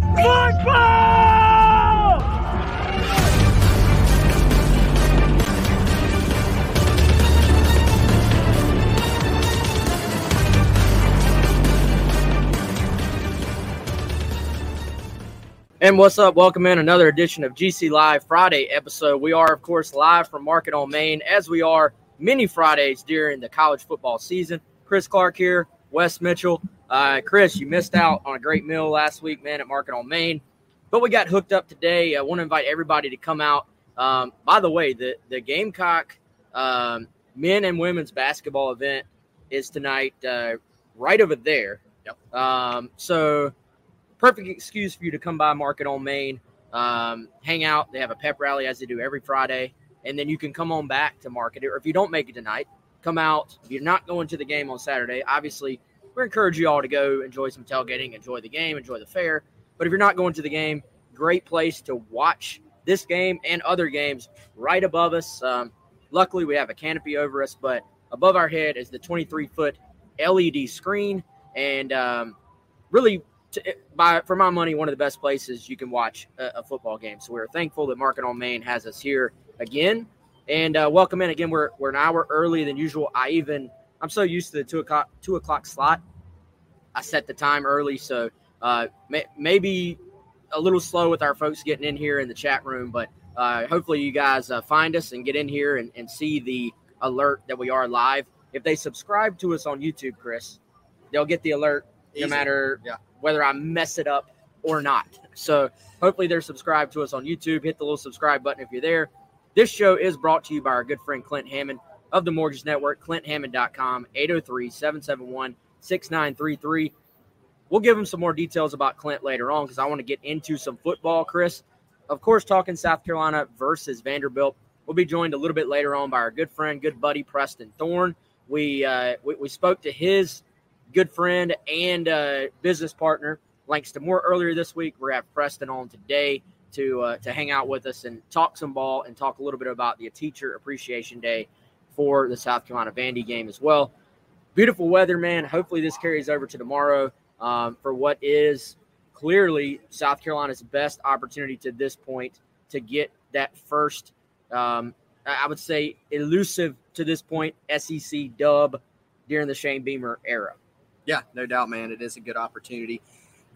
Football! And what's up? Welcome in another edition of GC Live Friday episode. We are, of course, live from Market on Main, as we are many Fridays during the college football season. Chris Clark here, Wes Mitchell. Uh, Chris, you missed out on a great meal last week, man, at Market on Main. But we got hooked up today. I want to invite everybody to come out. Um, by the way, the, the Gamecock um, men and women's basketball event is tonight uh, right over there. Yep. Um, so perfect excuse for you to come by Market on Main, um, hang out. They have a pep rally as they do every Friday, and then you can come on back to Market. Or if you don't make it tonight, come out. If you're not going to the game on Saturday, obviously we encourage you all to go enjoy some tailgating, enjoy the game, enjoy the fair. But if you're not going to the game, great place to watch this game and other games right above us. Um, luckily, we have a canopy over us, but above our head is the 23 foot LED screen, and um, really, to, by for my money, one of the best places you can watch a, a football game. So we're thankful that Market on Main has us here again, and uh, welcome in again. We're we're an hour earlier than usual. I even I'm so used to the two o'clock two o'clock slot. I set the time early, so uh, may, maybe a little slow with our folks getting in here in the chat room, but uh, hopefully you guys uh, find us and get in here and, and see the alert that we are live. If they subscribe to us on YouTube, Chris, they'll get the alert no matter Yeah. whether I mess it up or not. So hopefully they're subscribed to us on YouTube. Hit the little subscribe button if you're there. This show is brought to you by our good friend Clint Hammond of the Mortgage Network, clinthammond.com, 803 771 6933. We'll give him some more details about Clint later on because I want to get into some football, Chris. Of course, talking South Carolina versus Vanderbilt. We'll be joined a little bit later on by our good friend, good buddy Preston Thorne. We uh, we, we spoke to his good friend and uh, business partner, Langston Moore, earlier this week. We're have Preston on today to uh, to hang out with us and talk some ball and talk a little bit about the Teacher Appreciation Day for the South Carolina Vandy game as well. Beautiful weather, man. Hopefully, this carries over to tomorrow um, for what is clearly South Carolina's best opportunity to this point to get that first, um, I I would say, elusive to this point SEC dub during the Shane Beamer era. Yeah, no doubt, man. It is a good opportunity.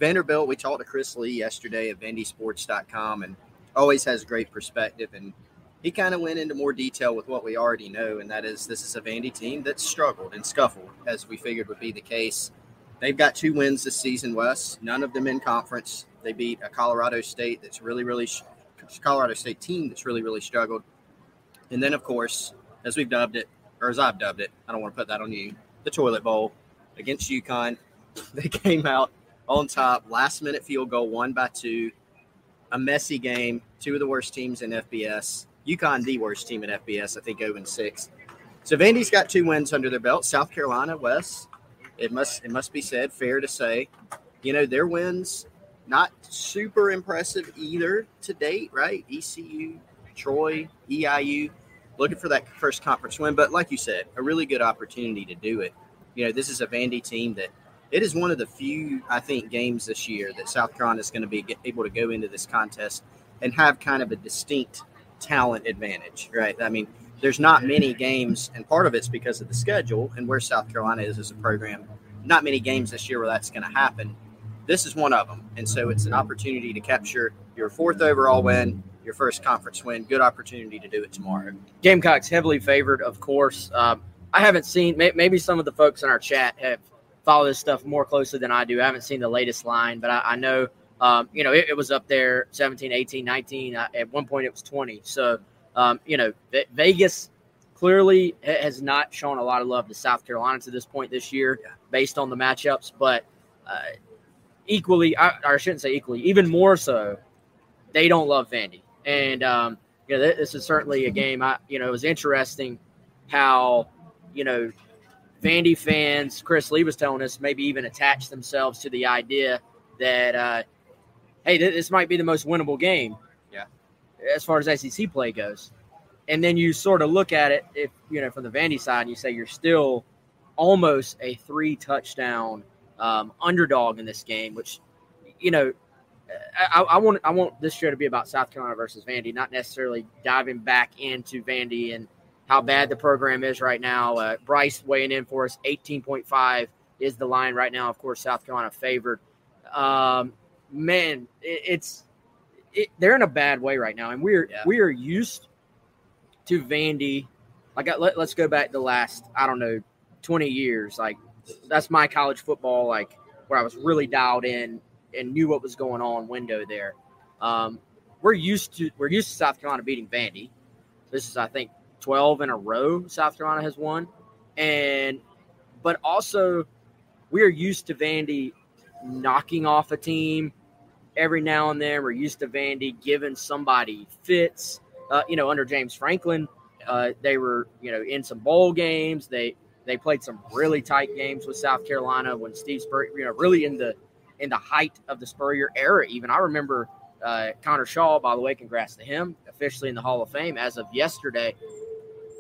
Vanderbilt, we talked to Chris Lee yesterday at VandySports.com and always has great perspective. And he kind of went into more detail with what we already know, and that is this is a Vandy team that struggled and scuffled, as we figured would be the case. They've got two wins this season, Wes, none of them in conference. They beat a Colorado State that's really, really, Colorado State team that's really, really struggled. And then, of course, as we've dubbed it, or as I've dubbed it, I don't want to put that on you, the toilet bowl against UConn. They came out on top, last minute field goal, one by two. A messy game, two of the worst teams in FBS. UConn, the worst team in FBS, I think 0 and 6. So Vandy's got two wins under their belt. South Carolina, Wes. it must it must be said, fair to say, you know, their wins not super impressive either to date, right? ECU, Troy, EIU, looking for that first conference win. But like you said, a really good opportunity to do it. You know, this is a Vandy team that it is one of the few, I think, games this year that South Carolina is going to be able to go into this contest and have kind of a distinct talent advantage, right? I mean, there's not many games, and part of it's because of the schedule and where South Carolina is as a program. Not many games this year where that's going to happen. this is one of them. And so it's an opportunity to capture your fourth overall win, your first conference win. Good opportunity to do it tomorrow. Gamecocks heavily favored, of course. Um, I haven't seen, maybe some of the folks in our chat have followed this stuff more closely than I do. I haven't seen the latest line, but I, I know, um, you know, it, it, was up there 17, 18, 19. Uh, at one point, it was 20. So, um, you know, Vegas clearly has not shown a lot of love to South Carolina to this point this year yeah. based on the matchups, but uh, equally, I, I, shouldn't say equally, even more so, they don't love Vandy. And, um, you know, this is certainly a game. I, you know, it was interesting how, you know, Vandy fans, Chris Lee was telling us, maybe even attach themselves to the idea that, uh, hey, this might be the most winnable game. Yeah. As far as SEC play goes and then you sort of look at it if you know from the Vandy side, and you say you're still almost a three touchdown um, underdog in this game, which you know. I, I, want I want this show to be about South Carolina versus Vandy, not necessarily diving back into Vandy and how bad the program is right now. Uh, Bryce weighing in for us, eighteen point five is the line right now. Of course, South Carolina favored. Um, man, it, it's it, they're in a bad way right now, and we're yeah. we are used to Vandy, like let, us go back the last I don't know twenty years. Like that's my college football like where I was really dialed in and knew what was going on window there. Um, we're used to we're used to South Carolina beating Vandy. This is I think twelve in a row South Carolina has won, and but also we are used to Vandy knocking off a team every now and then. We're used to Vandy giving somebody fits uh, you know, under James Franklin, uh, they were, you know, in some bowl games. They they played some really tight games with South Carolina when Steve Spurrier, you know, really in the in the height of the Spurrier era. Even I remember uh, Connor Shaw. By the way, congrats to him, officially in the Hall of Fame as of yesterday.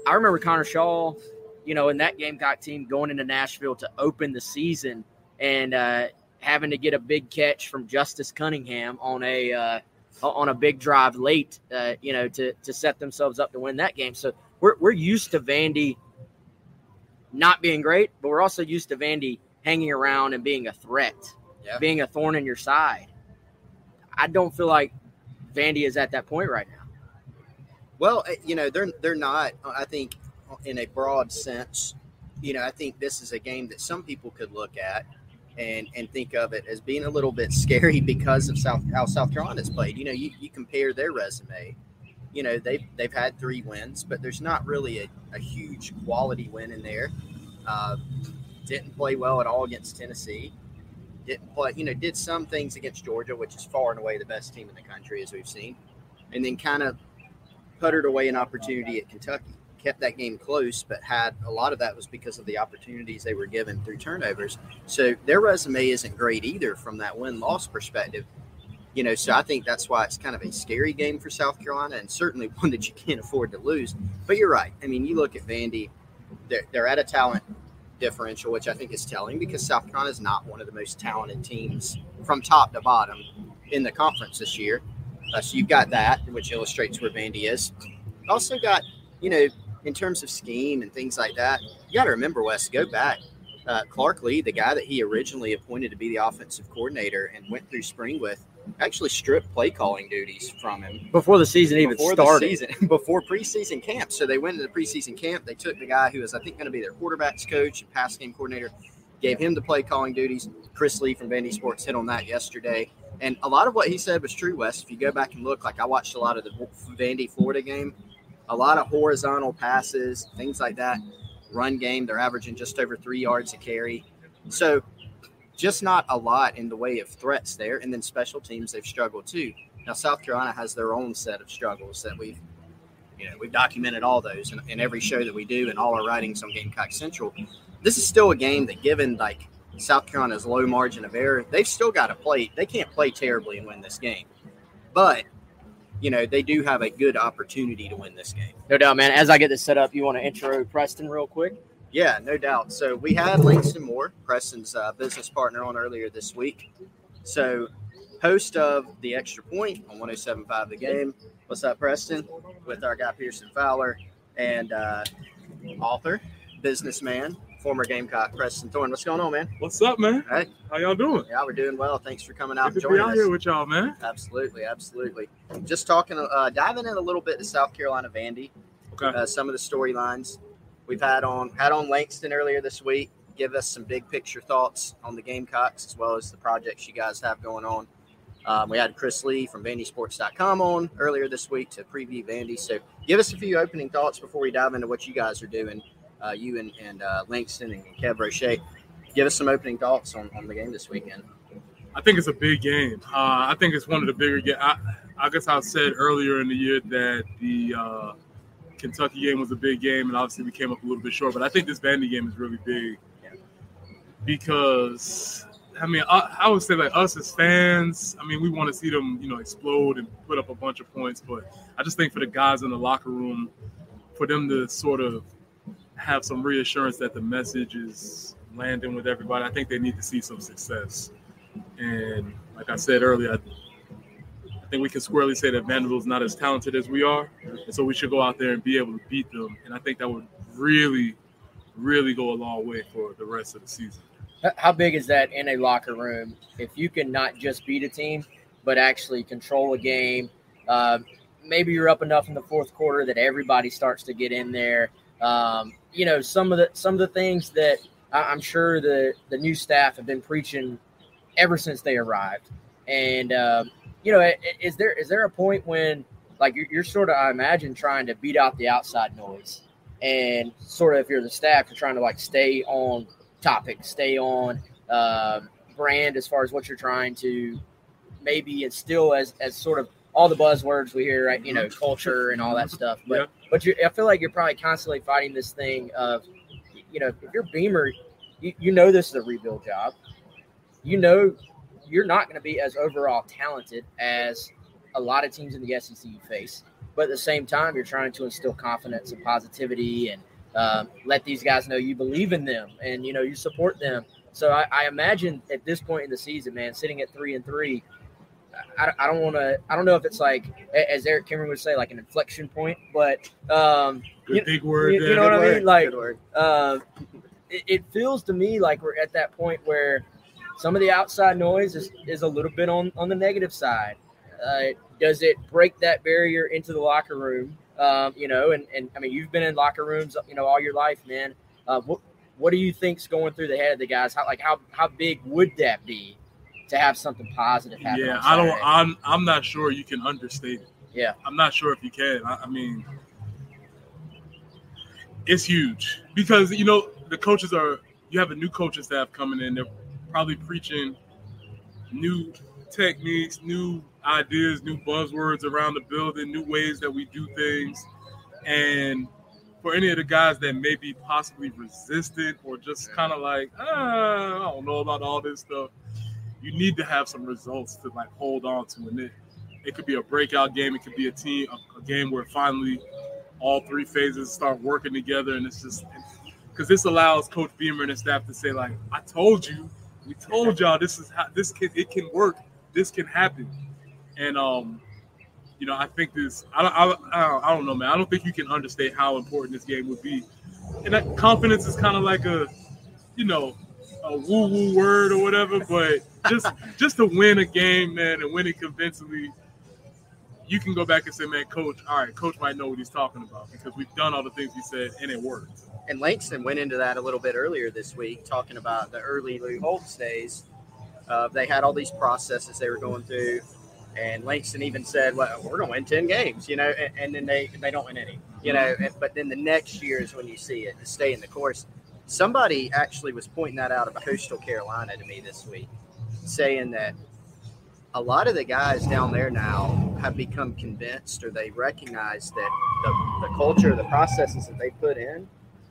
I remember Connor Shaw, you know, in that Gamecock team going into Nashville to open the season and uh, having to get a big catch from Justice Cunningham on a uh, on a big drive late, uh, you know, to to set themselves up to win that game. So we're we're used to Vandy not being great, but we're also used to Vandy hanging around and being a threat, yeah. being a thorn in your side. I don't feel like Vandy is at that point right now. Well, uh, you know, they're they're not. I think in a broad sense, you know, I think this is a game that some people could look at and and think of it as being a little bit scary because of South how South Carolina's played. You know, you, you compare their resume. You know, they've they've had three wins, but there's not really a, a huge quality win in there. Uh, didn't play well at all against Tennessee. Didn't play, you know, did some things against Georgia, which is far and away the best team in the country, as we've seen, and then kind of puttered away an opportunity at Kentucky kept that game close, but had a lot of that was because of the opportunities they were given through turnovers. So their resume isn't great either from that win loss perspective. You know, so I think that's why it's kind of a scary game for South Carolina and certainly one that you can't afford to lose. But you're right. I mean, you look at Vandy, they're, they're at a talent differential, which I think is telling because South Carolina is not one of the most talented teams from top to bottom in the conference this year. Uh, so you've got that, which illustrates where Vandy is. Also got, you know, in terms of scheme and things like that, you got to remember, Wes, go back. Uh, Clark Lea, the guy that he originally appointed to be the offensive coordinator and went through spring with, actually stripped play calling duties from him before the season even started. Season, before preseason camp. So they went into the preseason camp. They took the guy who was, I think, going to be their quarterbacks coach and pass game coordinator, gave him the play calling duties. Chris Lee from Vandy Sports hit on that yesterday. And a lot of what he said was true, Wes. If you go back and look, like I watched a lot of the Vandy Florida game, a lot of horizontal passes, things like that. Run game, they're averaging just over three yards a carry. So just not a lot in the way of threats there. And then special teams, they've struggled too. Now, South Carolina has their own set of struggles that we've, you know, we've documented all those in, in every show that we do and all our writings on Gamecock Central. This is still a game that, given like South Carolina's low margin of error, they've still got to play. They can't play terribly and win this game. But you know, they do have a good opportunity to win this game. No doubt, man. As I get this set up, you want to intro Preston real quick? Yeah, no doubt. So we had Langston Moore, Preston's uh, business partner, on earlier this week. So, host of the Extra Point on 107.5 The Game. What's up, Preston? With our guy Pearson Fowler and uh, author, businessman, former Gamecock Preston Thorne. What's going on, man? What's up, man? Hey. How y'all doing? Yeah, we're doing well. Thanks for coming out Good and to be joining out us. here with y'all, man. Absolutely, absolutely. Just talking, uh, diving in a little bit to South Carolina Vandy. Okay. Uh, some of the storylines we've had on had on Langston earlier this week. Give us some big picture thoughts on the Gamecocks as well as the projects you guys have going on. Um, we had Chris Lee from VandySports.com on earlier this week to preview Vandy. So give us a few opening thoughts before we dive into what you guys are doing. Uh, you and, and uh, Langston and Kev Roche. Give us some opening thoughts on, on the game this weekend. I think it's a big game. Uh, I think it's one of the bigger games. I, I guess I said earlier in the year that the uh, Kentucky game was a big game, and obviously we came up a little bit short. But I think this Vandy game is really big because I mean I, I would say like us as fans, I mean we want to see them you know explode and put up a bunch of points, but I just think for the guys in the locker room, for them to sort of have some reassurance that the message is landing with everybody, I think they need to see some success. And like I said earlier, I, think we can squarely say that Vanderbilt's not as talented as we are, and so we should go out there and be able to beat them. And I think that would really, really go a long way for the rest of the season. How big is that in a locker room? If you can not just beat a team, but actually control a game. Uh, maybe you're up enough in the fourth quarter that everybody starts to get in there. Um, you know, some of the some of the things that I'm sure the the new staff have been preaching ever since they arrived. And um, you know, is there is there a point when like you're, you're sort of I imagine trying to beat out the outside noise, and sort of if you're the staff, you're trying to like stay on topic, stay on um, brand as far as what you're trying to maybe instill as as sort of all the buzzwords we hear, right? You know, culture and all that stuff. But Yeah. but you, I feel like you're probably constantly fighting this thing of, you know, if you're Beamer, you, you know this is a rebuild job. You know, you're not going to be as overall talented as a lot of teams in the SEC you face. But at the same time, you're trying to instill confidence and positivity and um, let these guys know you believe in them and you know you support them. So I, I imagine at this point in the season, man, sitting at three and three, I, I don't want to. I don't know if it's like, as Eric Kimmer would say, like an inflection point, but um, Good You- big word you- you there. know what I mean? Like- uh, it, it feels to me like we're at that point where some of the outside noise is, is a little bit on, on the negative side. Uh, does it break that barrier into the locker room? Um, you know, and, and I mean, you've been in locker rooms, you know, all your life, man. Uh, what what do you think's going through the head of the guys? How like how how big would that be to have something positive happen? Yeah, I don't. I'm. I'm not sure you can understate it. Yeah. I'm not sure if you can. I, I mean, it's huge because you know the coaches are. You have a new coaching staff coming in. They're probably preaching new techniques, new ideas, new buzzwords around the building, new ways that we do things, and for any of the guys that may be possibly resistant or just kind of like, ah, I don't know about all this stuff you need to have some results to like hold on to. And it, it could be a breakout game. It could be a team, a, a game where finally all three phases start working together. And it's just because this allows Coach Beamer and his staff to say like, I told you, we told y'all this is how this can it can work. This can happen. And um, you know, I think this. I don't, I, don't- I don't. Know, man. I don't think you can understate how important this game would be. And that confidence is kind of like a, you know, a woo woo word or whatever. But just just to win a game, man, and win it convincingly, you can go back and say, man, coach, all right, coach might know what he's talking about because we've done all the things he said and it worked. And Langston went into that a little bit earlier this week, talking about the early Lou Holtz days. Uh, they had all these processes they were going through, and Langston even said, "Well, we're going to win ten games," you know, and, and then they they don't win any, you know. and- But then the next year is when you see it stay in the course. Somebody actually was pointing that out about Coastal Carolina to me this week, saying that a lot of the guys down there now have become convinced or they recognize that the, the culture, the processes that they put in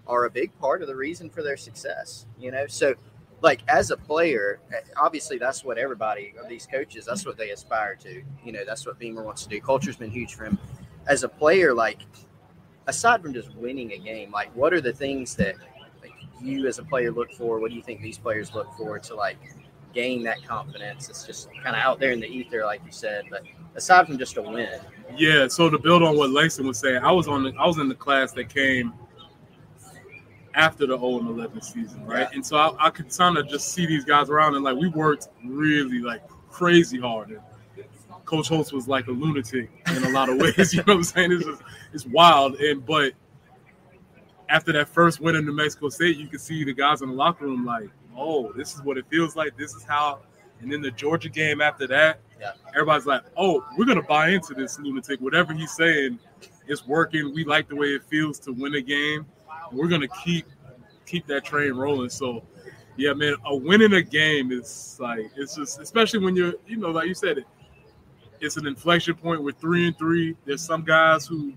are a big part of the reason for their success. You know, so like as a player, eh, obviously that's what everybody of these coaches, that's what they aspire to. You know, that's what Beamer wants to do. Culture's been huge for him. As a player, like aside from just winning a game, like what are the things that you as a player look for? What do you think these players look for to like gain that confidence? It's just kind of out there in the ether, like you said. But aside from just a win, Yeah. So to build on what Langston was saying, I was on the, I was in the class that came after the 0 and 11 season, right? And so I, I could kind of just see these guys around and like we worked really like crazy hard. And Coach Holtz was like a lunatic in a lot of ways. you know what I'm saying? It's just it's wild. And but after that first win in New Mexico State, you could see the guys in the locker room like, oh, this is what it feels like. This is how. And then the Georgia game after that, Yeah. everybody's like, oh, we're gonna buy into this lunatic. Whatever he's saying, it's working. We like the way it feels to win a game. We're gonna keep keep that train rolling. So, yeah, man, a win in a game is like it's just especially when you're, you know, like you said, it, it's an inflection point. We're three and three. There's some guys who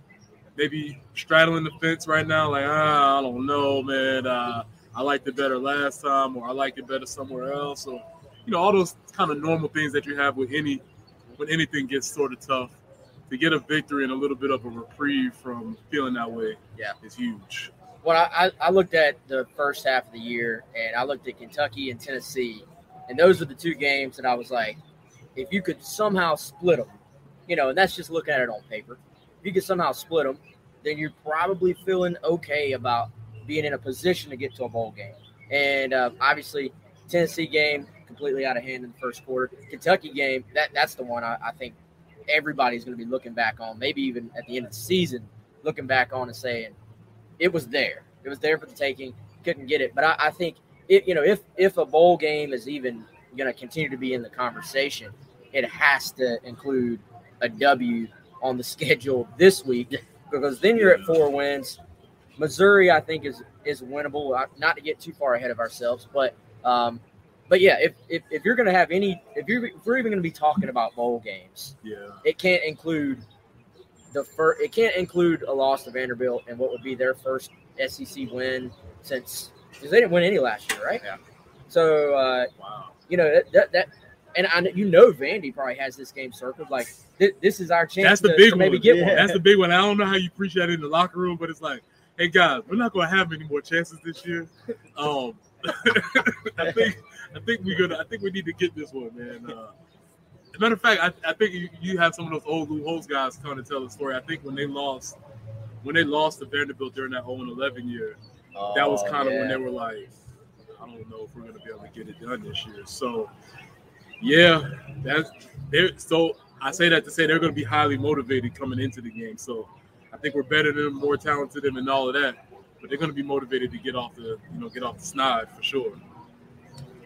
maybe straddling the fence right now, like ah, I don't know, man. Uh, I liked it better last time, or I liked it better somewhere else. or you know, all those kind of normal things that you have with any when anything gets sort of tough. To get a victory and a little bit of a reprieve from feeling that way, Yeah. is huge. Well, I, I I looked at the first half of the year, and I looked at Kentucky and Tennessee, and those are the two games that I was like, if you could somehow split them, you know, and that's just looking at it on paper. You can somehow split them, then you're probably feeling okay about being in a position to get to a bowl game. And uh, obviously, Tennessee game completely out of hand in the first quarter. Kentucky game, that that's the one I, I think everybody's going to be looking back on. Maybe even at the end of the season, looking back on and saying it was there. It was there for the taking. Couldn't get it, but I, I think it. You know, if if a bowl game is even going to continue to be in the conversation, it has to include a W on the schedule this week because then you're at four wins. Missouri, I think, is is winnable. Not to get too far ahead of ourselves, but um, but yeah, if if, if you're going to have any, if you're if we're even going to be talking about bowl games, Yeah, it can't include the first. It can't include a loss to Vanderbilt and what would be their first SEC win since because they didn't win any last year, right? Yeah. So uh, wow. you know that that, that and I, you know Vandy probably has this game circled like th- this is our chance That's the to, big to maybe one. get Yeah. one. That's the big one. I don't know how you preach that in the locker room, but it's like, hey guys, we're not going to have any more chances this year. Um, I think I think we're gonna. I think we need to get this one, man. Uh, as a matter of fact, I, I think you, you have some of those old Lou Holtz guys kind of tell the story. I think when they lost, when they lost to Vanderbilt during that 0 and 11 year, that was Oh, kind of when they were like, I don't know if we're gonna be able to get it done this year. So, yeah, that's they're so. I say that to say they're gonna be highly motivated coming into the game. So, I think we're better than them, more talented than them, and all of that. But they're gonna be motivated to get off the, you know, get off the snide for sure.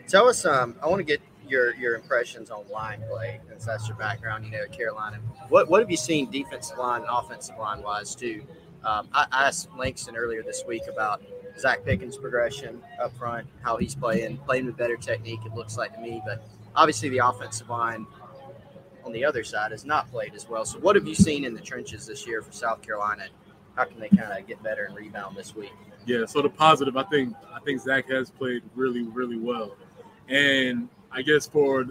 Tell us, um, I want to get your your impressions on line play, since that's your background. You know, Carolina. What what have you seen defensive line and offensive line wise too? Um, I, I asked Langston earlier this week about Zacch Pickens' progression up front, how he's playing, playing with better technique. It looks like to me, but obviously the offensive line on the other side has not played as well. So, what have you seen in the trenches this year for South Carolina? How can they kind of get better and rebound this week? Yeah, so the positive, I think I think Zacch has played really, really well. And I guess for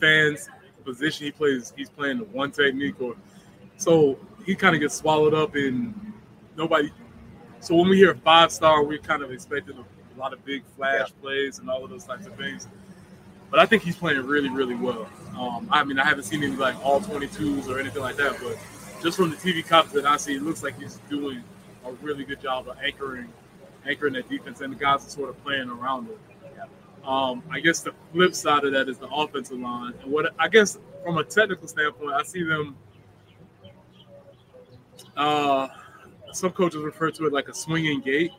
fans position he plays he's playing the one technique or so he kind of gets swallowed up in nobody so when we hear five star we're kind of expecting a, lot of big flash plays and all of those types of things. But I think he's playing really, really well. Um, I mean, I haven't seen any like all 22s or anything like that, but just from the TV copies that I see, it looks like he's doing a really good job of anchoring, anchoring that defense, and the guys are sort of playing around him. Um, I guess the flip side of that is the offensive line, and what I guess from a technical standpoint, I see them. Uh, some coaches refer to it like a swinging gate.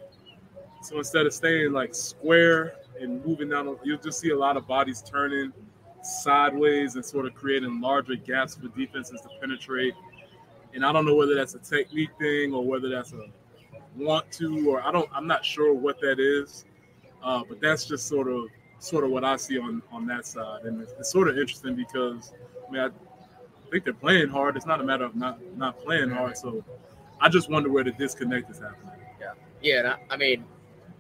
So instead of staying like square and moving down, you'll just see a lot of bodies turning sideways and sort of creating larger gaps for defenses to penetrate. And I don't know whether that's a technique thing or whether that's a want to, or I don't. I'm not sure what that is. Uh, but that's just sort of sort of what I see on on that side, and it's, it's sort of interesting because I mean I think they're playing hard. It's not a matter of not not playing hard. So I just wonder where the disconnect is happening. Yeah. Yeah, and I, I mean,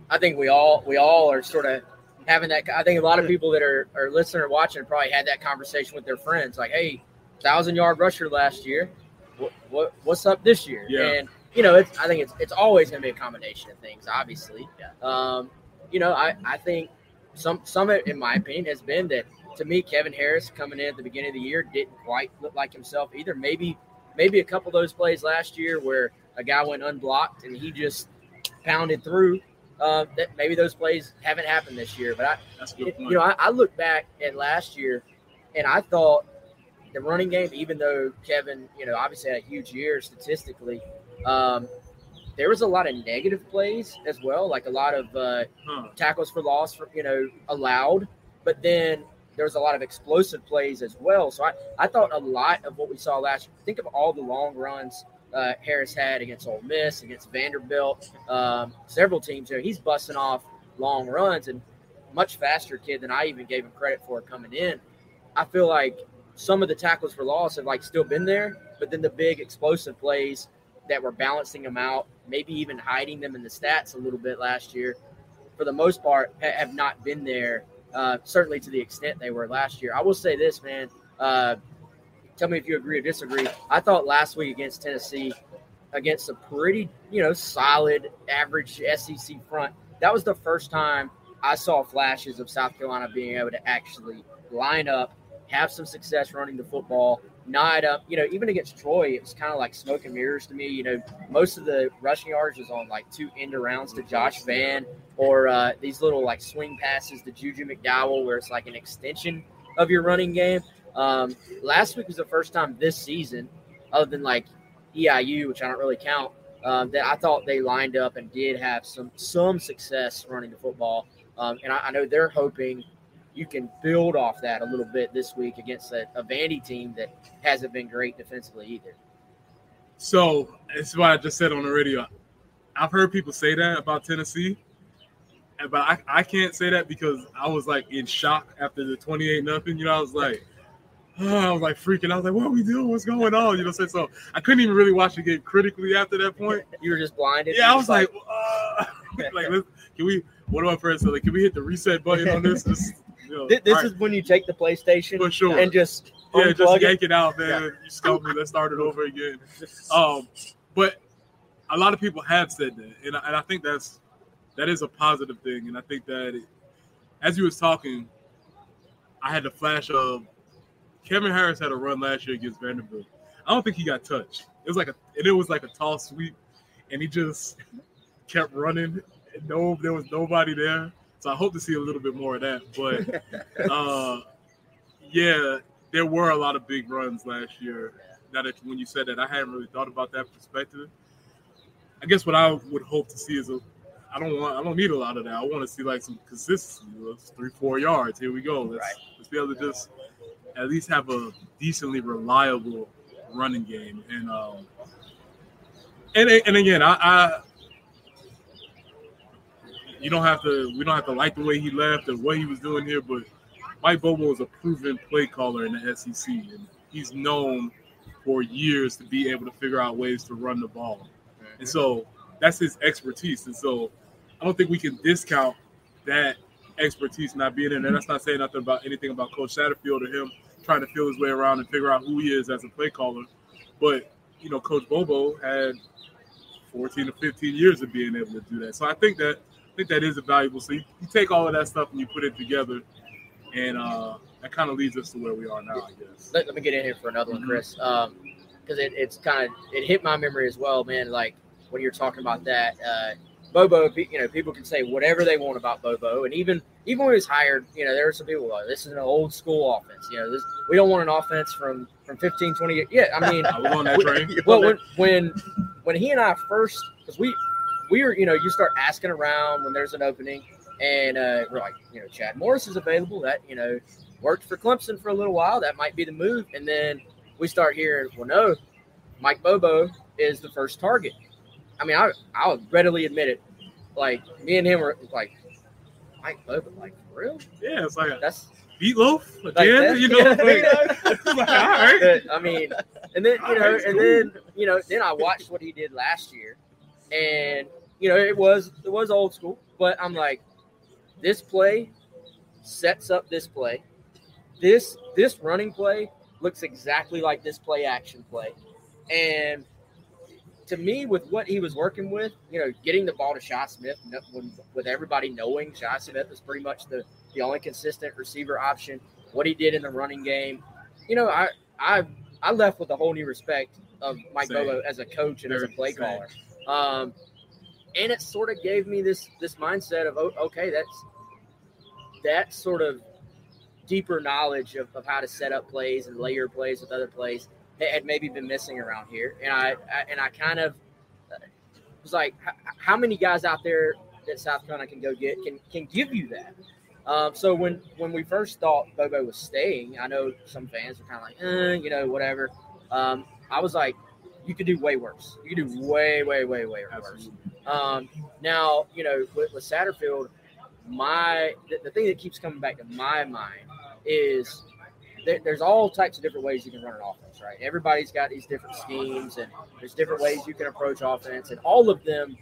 I think we all we all are sort of having that. I think a lot of people that are are listening or watching probably had that conversation with their friends, like, "Hey, thousand yard rusher last year. What, what what's up this year?" Yeah. And you know, it's I think it's it's always going to be a combination of things. Obviously, Yeah. um, you know, I I think some some of it, in my opinion, has been that to me, Kevin Harris coming in at the beginning of the year didn't quite look like himself either. Maybe maybe a couple of those plays last year where a guy went unblocked and he just pounded through. Uh, that maybe those plays haven't happened this year. But I, That's a good point. you know, I, I look back at last year, and I thought the running game, even though Kevin, you know, obviously had a huge year statistically, um, there was a lot of negative plays as well, like a lot of uh, Huh. tackles for loss, for, you know, allowed. But then there was a lot of explosive plays as well. So I, I thought a lot of what we saw last year. Think of all the long runs uh, Harris had against Ole Miss, against Vanderbilt, um, several teams there. He's busting off long runs and much faster kid than I even gave him credit for coming in. I feel like some of the tackles for loss have like still been there, but then the big explosive plays that were balancing them out, maybe even hiding them in the stats a little bit last year, for the most part, ha- have not been there. Uh, certainly to the extent they were last year. I will say this, man. Uh, tell me if you agree or disagree. I thought last week against Tennessee, against a pretty, you know, solid average SEC front, that was the first time I saw flashes of South Carolina being able to actually line up, have some success running the football, not up. You know, even against Troy, it was kind of like smoke and mirrors to me. You know, most of the rushing yards was on like two end arounds to Josh Vann or uh, these little like swing passes to Juju McDowell, where it's like an extension of your running game. Um, last week was the first time this season, other than like EIU, which I don't really count, um, that I thought they lined up and did have some some success running the football. Um, and I, I know they're hoping you can build off that a little bit this week against a, a Vandy team that hasn't been great defensively either. So it's what I just said on the radio. I've heard people say that about Tennessee, but I, I can't say that because I was like in shock after the twenty eight nothing. You know, I was like, I was like freaking. I was like, what are we doing? What's going on? You know, so, so I couldn't even really watch the game critically after that point. You were just blinded. Yeah, I was like, uh, like, can we? What do I press? So, like, can we hit the reset button on this? Just, you know, Thi- this all right, is when you take the PlayStation for sure. and just yeah, just it. yank it out, man. You stumped me. Let's start it over again. Um, but a lot of people have said that, and I, and I think that's that is a positive thing. And I think that it, as you was talking, I had the flash of Kevin Harris had a run last year against Vanderbilt. I don't think he got touched. It was like a and it was like a tall sweep, and he just kept running. And no, there was nobody there. So I hope to see a little bit more of that. But uh, yeah, there were a lot of big runs last year. Now that when you said that, I hadn't really thought about that perspective. I guess what I would hope to see is a. I don't want. I don't need a lot of that. I want to see like some consistency. Three, four yards. Here we go. Let's Right. let's be able to just at least have a decently reliable running game. And um, and and again, I, I you don't have to. We don't have to like the way he left or what he was doing here, but Mike Bobo is a proven play caller in the SEC, and he's known for years to be able to figure out ways to run the ball. And so that's his expertise. And so I don't think we can discount that expertise not being in there. That's not saying nothing about anything about Coach Satterfield or him trying to feel his way around and figure out who he is as a play caller. But, you know, Coach Bobo had 14 to 15 years of being able to do that. So I think that I think that is a valuable. So you, you take all of that stuff and you put it together, and uh, that kind of leads us to where we are now, I guess. let, let me get in here for another one, Mhm. Chris. Um, because it, it's kind of it hit my memory as well, man. Like when you're talking about that, uh, Bobo. You know, people can say whatever they want about Bobo, and even even when he was hired, you know, there were some people like, "This is an old school offense." You know, this we don't want an offense from from 15, 20 years. Yeah, I mean, I was on that train. well, when when when he and I first, because we we were, you know, you start asking around when there's an opening, and uh, we're like, you know, Chad Morris is available. That you know, worked for Clemson for a little while. That might be the move. And then we start hearing, well, no, Mike Bobo is the first target. I mean, I I'll readily admit it. Like me and him were like, Mike Bobo, like for real? Yeah, it's like a That's meatloaf like again. that? you know, Yeah, like, like, all right. But, I mean, and then you know, and then you know, then I watched what he did last year, and you know, it was it was old school, but I'm like, this play sets up this play. This this running play looks exactly like this play action play, and to me, with what he was working with, you know, getting the ball to Shi Smith, with everybody knowing Shi Smith is pretty much the the only consistent receiver option. What he did in the running game, you know, I I I left with a whole new respect of Mike Same. Bobo as a coach and as a play same. caller. Um, and it sort of gave me this this mindset of oh, okay, that's that sort of deeper knowledge of, of how to set up plays and layer plays with other plays had maybe been missing around here. And I, I and I kind of uh, was like, how many guys out there that South Carolina can go get can can give you that? Um, so when when we first thought Bobo was staying, I know some fans were kind of like, eh, you know, whatever. Um, I was like, you could do way worse. You could do way, way, way, way worse. Um, now, you know, with, with Satterfield, my the, the, thing that keeps coming back to my mind is that there's all types of different ways you can run an offense, right? Everybody's got these different schemes, and there's different ways you can approach offense, and all of them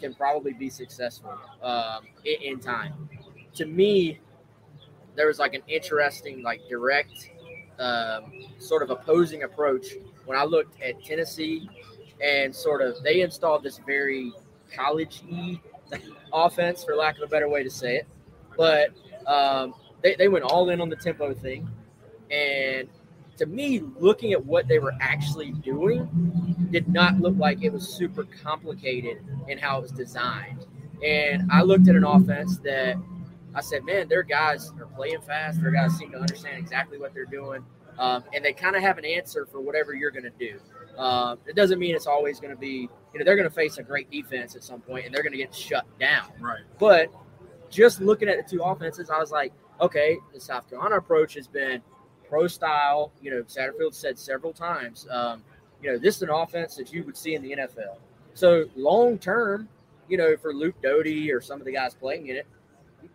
can probably be successful um, in, in time. To me, there was like an interesting, like direct, um, sort of opposing approach when I looked at Tennessee and sort of they installed this very college offense, for lack of a better way to say it. But um, they, they went all in on the tempo thing. And to me, looking at what they were actually doing did not look like it was super complicated in how it was designed. And I looked at an offense that I said, man, their guys are playing fast. Their guys seem to understand exactly what they're doing. Um, and they kind of have an answer for whatever you're going to do. Uh, it doesn't mean it's always going to be, you know, they're going to face a great defense at some point and they're going to get shut down. Right. But just looking at the two offenses, I was like, okay, the South Carolina approach has been pro style. You know, Satterfield said several times, um, you know, this is an offense that you would see in the NFL. So long term, you know, for Luke Doty or some of the guys playing in it,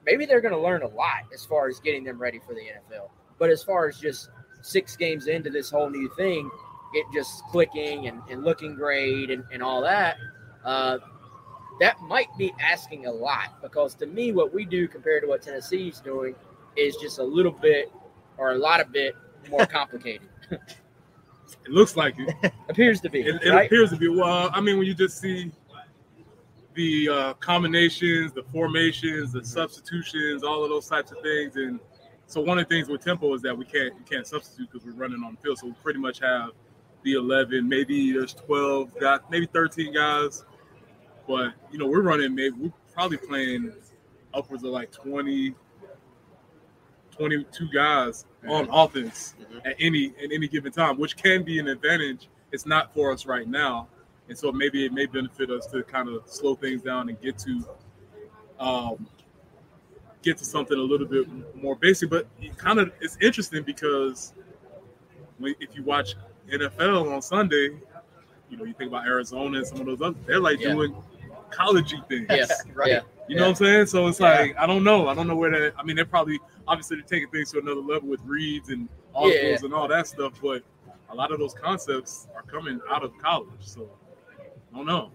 maybe they're going to learn a lot as far as getting them ready for the NFL. But as far as just six games into this whole new thing, it just clicking and, and looking great and, and all that, uh, that might be asking a lot because to me, what we do compared to what Tennessee's doing is just a little bit or a lot of bit more complicated. it looks like it. appears to be. It, it right? appears to be. Well, I mean, when you just see the uh, combinations, the formations, the substitutions, all of those types of things, and so one of the things with tempo is that we can't we can't substitute because we're running on the field. So we pretty much have the 11, maybe there's 12, guys, maybe 13 guys. But, you know, we're running, maybe we're probably playing upwards of like 20, 22 guys mm-hmm. on offense mm-hmm. at any at any given time, which can be an advantage. It's not for us right now, and so maybe it may benefit us to kind of slow things down and get to um, get to something a little bit more basic. But kind of it's interesting because if you watch NFL on Sunday, you know, you think about Arizona and some of those others, they're like yeah. doing collegey things. Yeah, right. Yeah. You know what I'm saying? So it's yeah. like I don't know. I don't know where that. I mean, they're probably obviously they're taking things to another level with reads and audibles yeah. and all that stuff. But a lot of those concepts are coming out of college. So I don't know.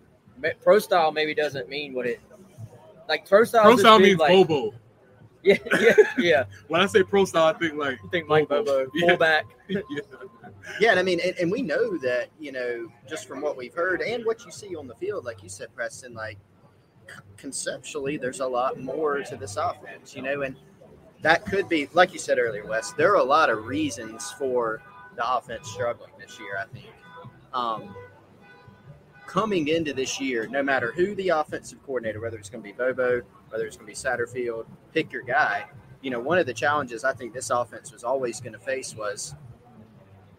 Pro style maybe doesn't mean what it like. Pro style. Pro style means like, Bobo. Yeah, yeah, yeah. when I say pro style, I think like you think Mike Bobo, Bobo fullback. yeah. yeah, and I mean, and, and, we know that you know just from what we've heard and what you see on the field, like you said, Preston, like conceptually, there's a lot more to this offense, you know, and that could be, like you said earlier, Wes. There are a lot of reasons for the offense struggling this year. I think. Um, coming into this year, no matter who the offensive coordinator, whether it's going to be Bobo, whether it's going to be Satterfield, pick your guy. You know, one of the challenges I think this offense was always going to face was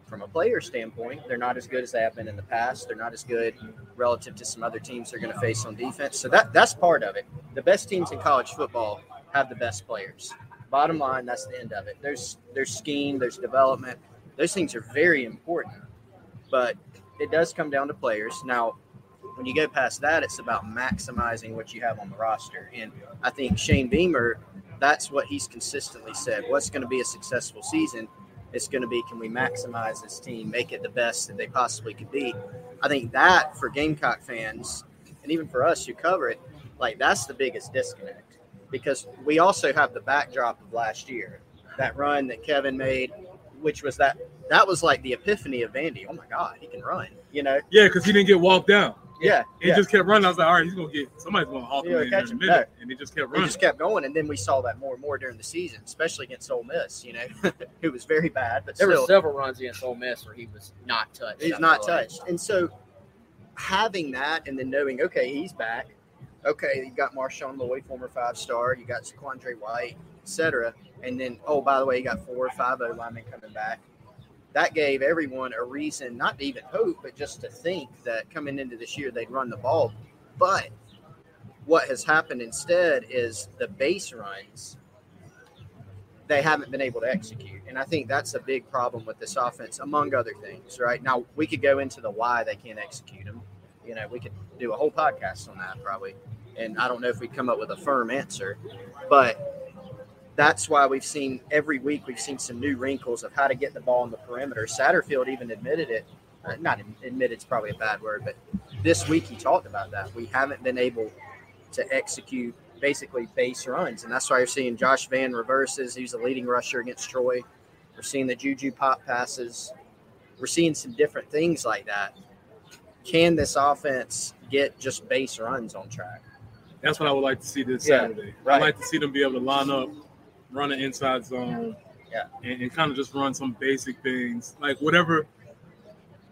from a player standpoint, they're not as good as they have been in the past. They're not as good relative to some other teams they're going to face on defense. So that that's part of it. The best teams in college football have the best players. Bottom line, that's the end of it. There's there's scheme, there's development. Those things are very important. But it does come down to players. Now, when you go past that, it's about maximizing what you have on the roster. And I think Shane Beamer, that's what he's consistently said. What's going to be a successful season? It's going to be can we maximize this team, make it the best that they possibly could be. I think that for Gamecock fans, and even for us who cover it, like that's the biggest disconnect because we also have the backdrop of last year, that run that Kevin made, which was that that was like the epiphany of Vandy. Oh my God, he can run, you know? Yeah, because he didn't get walked down. Yeah, he yeah. just kept running. I was like, all right, he's gonna get somebody's gonna hawk him in, in a minute, no. and he just kept running. He just kept going, and then we saw that more and more during the season, especially against Ole Miss. You know, it was very bad, but there still, were several runs against Ole Miss where he was not touched. He's not touched, and so having that, and then knowing, okay, he's back. Okay, you got Marshawn Lloyd, former five star, you got Zaquandre White, etc. And then, oh, by the way, you got four or five O linemen coming back. That gave everyone a reason not to even hope, but just to think that coming into this year they'd run the ball. But what has happened instead is the base runs they haven't been able to execute. And I think that's a big problem with this offense, among other things, right? Now, we could go into the why they can't execute them. You know, we could do a whole podcast on that probably. And I don't know if we'd come up with a firm answer, but that's why we've seen every week we've seen some new wrinkles of how to get the ball on the perimeter. Satterfield even admitted it. Uh, not admitted, it's probably a bad word, but this week he talked about that. We haven't been able to execute basically base runs. And that's why you're seeing Josh Vann reverses. He's a leading rusher against Troy. We're seeing the Juju pop passes. We're seeing some different things like that. Can this offense get just base runs on track? That's what I would like to see this Yeah, Saturday. right. I'd like to see them be able to line up, run an inside zone, Yeah. and, and kind of just run some basic things like whatever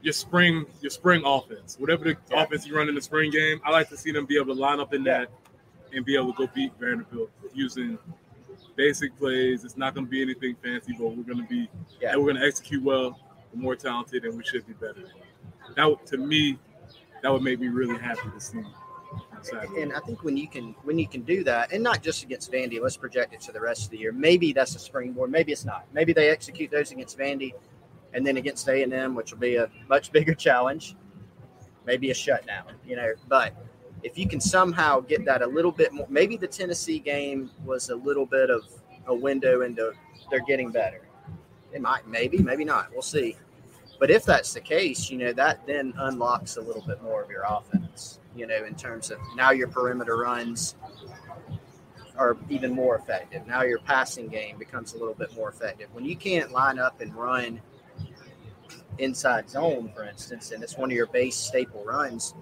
your spring your spring offense, whatever the Yeah. offense you run in the spring game. I like to see them be able to line up in that and be able to go beat Vanderbilt using basic plays. It's not going to be anything fancy, but we're going to be Yeah. and we're going to execute well. We're more talented, and we should be better. That to me, that would make me really happy to see. Saturday. And I think when you can when you can do that, and not just against Vandy, let's project it to the rest of the year. Maybe that's a springboard. Maybe it's not. Maybe they execute those against Vandy, and then against A and M, which will be a much bigger challenge. Maybe a shutdown, you know. But if you can somehow get that a little bit more, maybe the Tennessee game was a little bit of a window into they're getting better. It might, maybe, maybe not. We'll see. But if that's the case, you know, that then unlocks a little bit more of your offense, you know, in terms of now your perimeter runs are even more effective. Now your passing game becomes a little bit more effective. When you can't line up and run inside zone, for instance, and it's one of your base staple runs,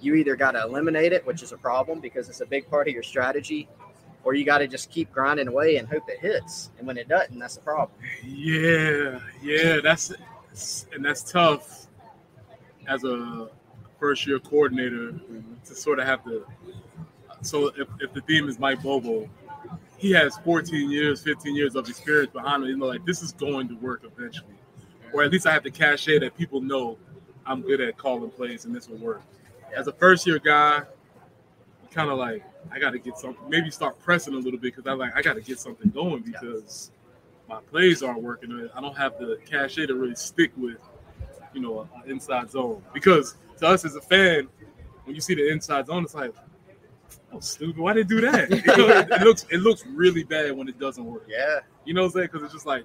you either got to eliminate it, which is a problem because it's a big part of your strategy, or you got to just keep grinding away and hope it hits. And when it doesn't, that's a problem. Yeah, yeah, that's and that's tough as a first year coordinator to sort of have to. So if, if the theme is Mike Bobo, he has 14 years, 15 years of experience behind him. You know, like this is going to work eventually, or at least I have the cachet that people know I'm good at calling plays and this will work. As a first year guy, kind of like I got to get something. Maybe start pressing a little bit because I like I got to get something going because my plays aren't working. I don't have the cachet to really stick with, you know, an inside zone. Because to us as a fan, when you see the inside zone, it's like, oh, stupid. Why did they do that? You know, it, it looks it looks really bad when it doesn't work. Yeah. You know what I'm saying? Because it's just like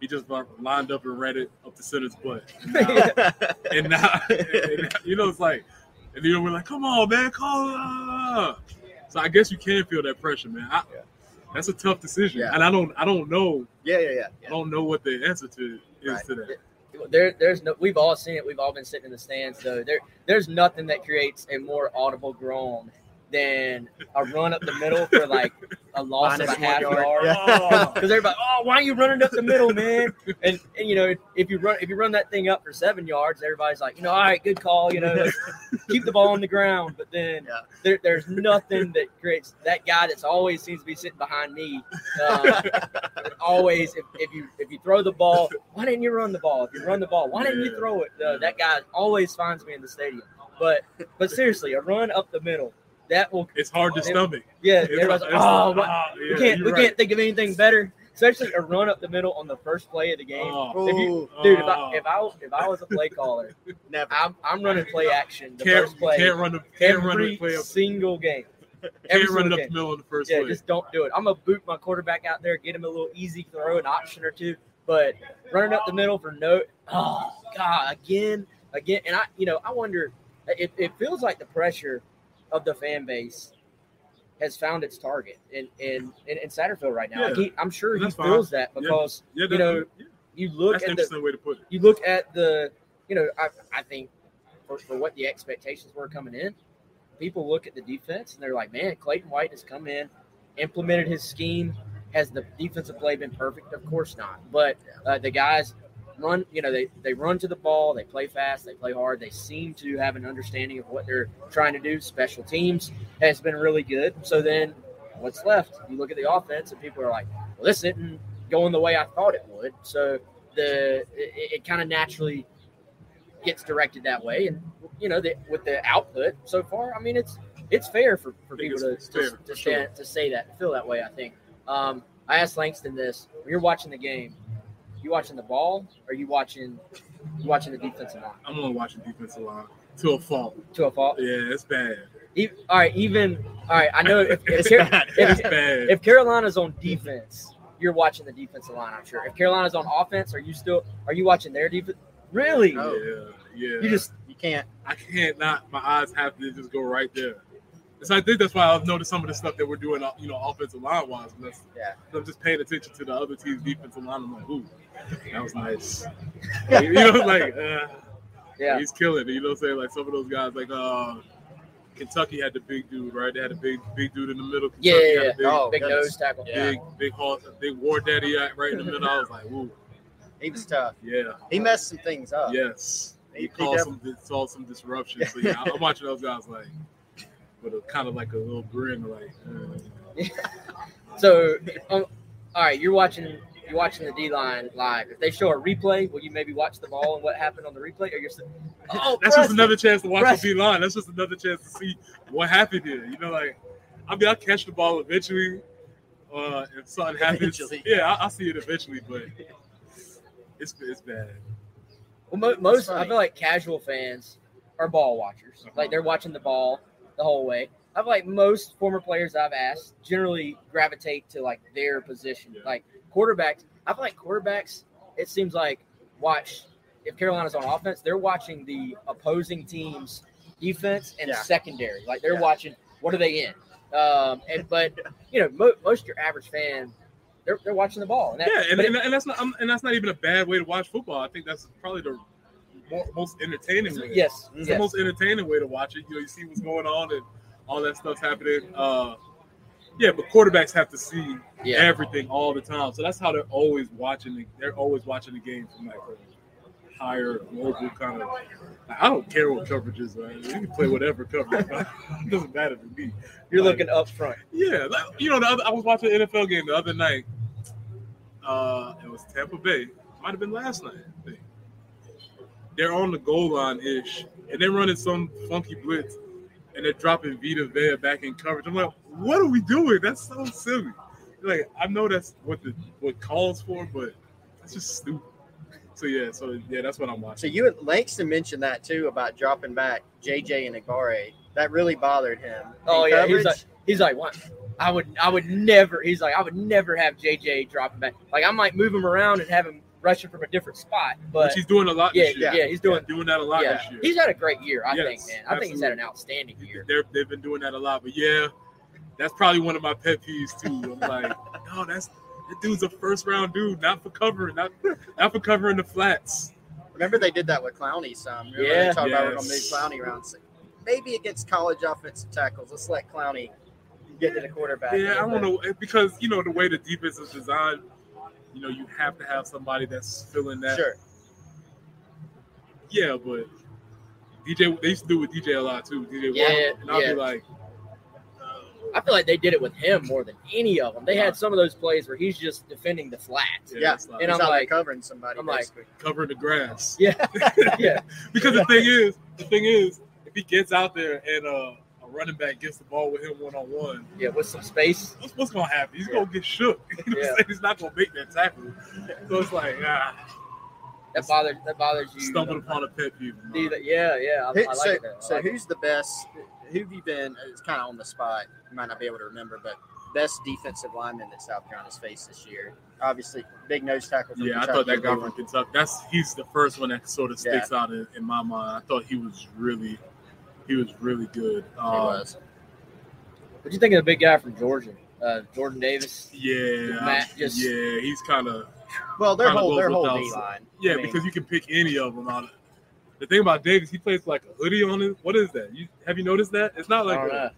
he just lined up and read it up the center's butt. And now, and now, and you know, it's like, and then we're like, come on, man, call. Uh. So I guess you can feel that pressure, man. I, Yeah. That's a tough decision, Yeah. and I don't, I don't know, Yeah, yeah, yeah. I don't know what the answer to is Right. to that. there, there's no. We've all seen it. We've all been sitting in the stands. So there, there's nothing that creates a more audible groan than a run up the middle for like a loss Minus of a half yard. yard. Yeah. Because everybody, oh, why are you running up the middle, man? And, and you know, if you run if you run that thing up for seven yards, everybody's like, you know, all right, good call. You know, let's keep the ball on the ground. But then Yeah. there, there's nothing that creates that guy that's always seems to be sitting behind me. Um, always, if, if you if you throw the ball, why didn't you run the ball? If you run the ball, why didn't you throw it? Uh, that guy always finds me in the stadium. But but seriously, a run up the middle that will It's hard to It- stomach. yeah. It's- Everybody's like, it's- oh, what? ah, we can't we right. can't think of anything better. Especially a run up the middle on the first play of the game. Oh, If you, Oh. dude, if I, if I if I was a play caller, Never. I'm, I'm running play action the can't, first play can't run the can't run every the play up, single game. Every can't run it up game. the middle in the first Yeah, play. just don't do it. I'm gonna boot my quarterback out there, get him a little easy throw, an option or two. But running up the middle for no, oh god, again, again, and I, you know, I wonder. It, it feels like the pressure of the fan base has found its target in in in, in Satterfield right now. Like he, I'm sure he fine. feels that because yeah, you know, yeah, you look that's at the way to put it. you look at the, you know, I, I think for, for what the expectations were coming in, people look at the defense and they're like, man, Clayton White has come in, implemented his scheme. Has the defensive play been perfect? Of course not. But uh, the guys run. You know, they they run to the ball. They play fast. They play hard. They seem to have an understanding of what they're trying to do. Special teams has been really good. So then, what's left? You look at the offense, and people are like, "Well, this isn't going the way I thought it would." So the it, it kind of naturally gets directed that way, and you know, the, with the output so far, I mean, it's it's fair for, for people to to, to, sure. say, to say that, feel that way. I think. Um, I asked Langston this: When you're watching the game, you watching the ball, or you watching you watching the defensive line I'm only watching defensive line to a fault. to a fault? Yeah, it's bad. E- all right, even all right. I know if if, It's Car- bad. if, It's bad. if Carolina's on defense, you're watching the defensive line. I'm sure. If Carolina's on offense, are you still are you watching their defense? Really? Oh. yeah, yeah. You just You can't. I can't not. My eyes have to just go right there. So I think that's why I've noticed some of the stuff that we're doing, uh, you know, offensive line wise. Yeah. I'm just paying attention to the other team's defensive line. I'm like, ooh, that was nice. you know, like, uh, yeah. he's killing it. You know what I'm saying? Like some of those guys, like uh, Kentucky had the big dude, right? They had a big, big dude in the middle. Kentucky Yeah, yeah, had a big, Oh, Big nose tackle. Yeah. big, big, horse, big war daddy at- right in the middle. I was like, ooh, He was tough. yeah, He messed some things up. yes. He- He he caused some, caused some disruption. So yeah, I'm watching those guys like with a kind of like a little grin, like. Uh, So, um, all right, you're watching you're watching the D line live. If they show a replay, will you maybe watch the ball and what happened on the replay? Or you're saying, oh, that's just another chance to watch Preston. the D line. That's just another chance to see what happened here. You know, like I mean, I'll catch the ball eventually. Uh, if something happens, Eventually. yeah, I, I'll see it eventually, but it's it's bad. Well, mo- most I feel like casual fans are ball watchers. Uh-huh. Like they're watching the ball the whole way. I feel like most former players I've asked generally gravitate to like their position. Yeah. Like quarterbacks, I feel like quarterbacks. It seems like watch if Carolina's on offense, they're watching the opposing team's defense and Yeah. secondary. Like they're Yeah. watching what are they in. Um, and but you know mo- most your average fan, they're, they're watching the ball. And that, Yeah, and, and, and that's not um, and that's not even a bad way to watch football. I think that's probably the more, most entertaining way. yes, It's yes. the most entertaining way to watch it. You know, you see what's going on and all that stuff's happening. Uh, yeah, but quarterbacks have to see yeah. everything all the time, so that's how they're always watching. The, they're always watching the game from like a higher global kind of. I don't care what coverage is. Man. You can play whatever coverage. it doesn't matter to me. You're Like, looking up front. Yeah, like, you know, the other, I was watching an NFL game the other night. Uh, it was Tampa Bay. Might have been last night. I think. They're on the goal line ish, and they're running some funky blitz, and they're dropping Vita Vea back in coverage. I'm like, what are we doing? That's so silly. Like, I know that's what the what calls for, but that's just stupid. So yeah, so yeah, that's what I'm watching. So you and Langston mentioned that too about dropping back JJ and Enagbare. That really bothered him. Oh, In yeah, he was coverage, He's like, what? I would, I would never. He's like, I would never have JJ dropping back. Like, I might move him around and have him rushing from a different spot. But Which he's doing a lot yeah, this year. yeah, he's doing. doing that a lot Yeah, this year. he's had a great year. I Yes, think, man. I think he's had an outstanding year. They're, they've been doing that a lot, but yeah, that's probably one of my pet peeves too. I'm like, no, that's that dude's a first round dude, not for covering, not not for covering the flats. Remember they did that with Clowney some. Remember Yeah. they talked about we're gonna move Clowney around. So maybe against college offensive tackles, let's let Clowney get to the quarterback. Yeah, I don't know because you know the way the defense is designed, you know you have to have somebody that's filling that. Sure. Yeah, but DJ, they used to do it with DJ a lot too. DJ, Yeah, Waddle, and I'll yeah. be like, I feel like they did it with him more than any of them. They had some of those plays where he's just defending the flat. yeah, Yeah, And He's I'm like- covering somebody. I'm like- covering the grass. Yeah, yeah, because the thing is, the thing is, if he gets out there and uh, a running back gets the ball with him one on one, yeah. With some space. what's, what's gonna happen? He's gonna get shook. You know Yeah. He's not gonna make that tackle. So it's like, ah, That bothers. That bothers you. stumbled upon a pet peeve. of mine. Do that. Yeah, yeah. I, Who- I like so, it. Though. I so like it. who's the best? Who have you been? It's kind of on the spot. You might not be able to remember, but best defensive lineman that South Carolina's faced this year. Obviously, big nose tackle. From Yeah, I thought that guy Lewin. from Kentucky. That's he's the first one that sort of sticks out in, in my mind. I thought he was really, he was really good. He Um, was. What do you think of the big guy from Georgia, uh, Jordan Davis? Yeah, Matt just- yeah, he's kind of Well, their kinda whole goes their whole D line. yeah I mean, because you can pick any of them out. The thing about Davis, he plays like a hoodie on it. What is that? You have you noticed that? It's not like I don't a- know.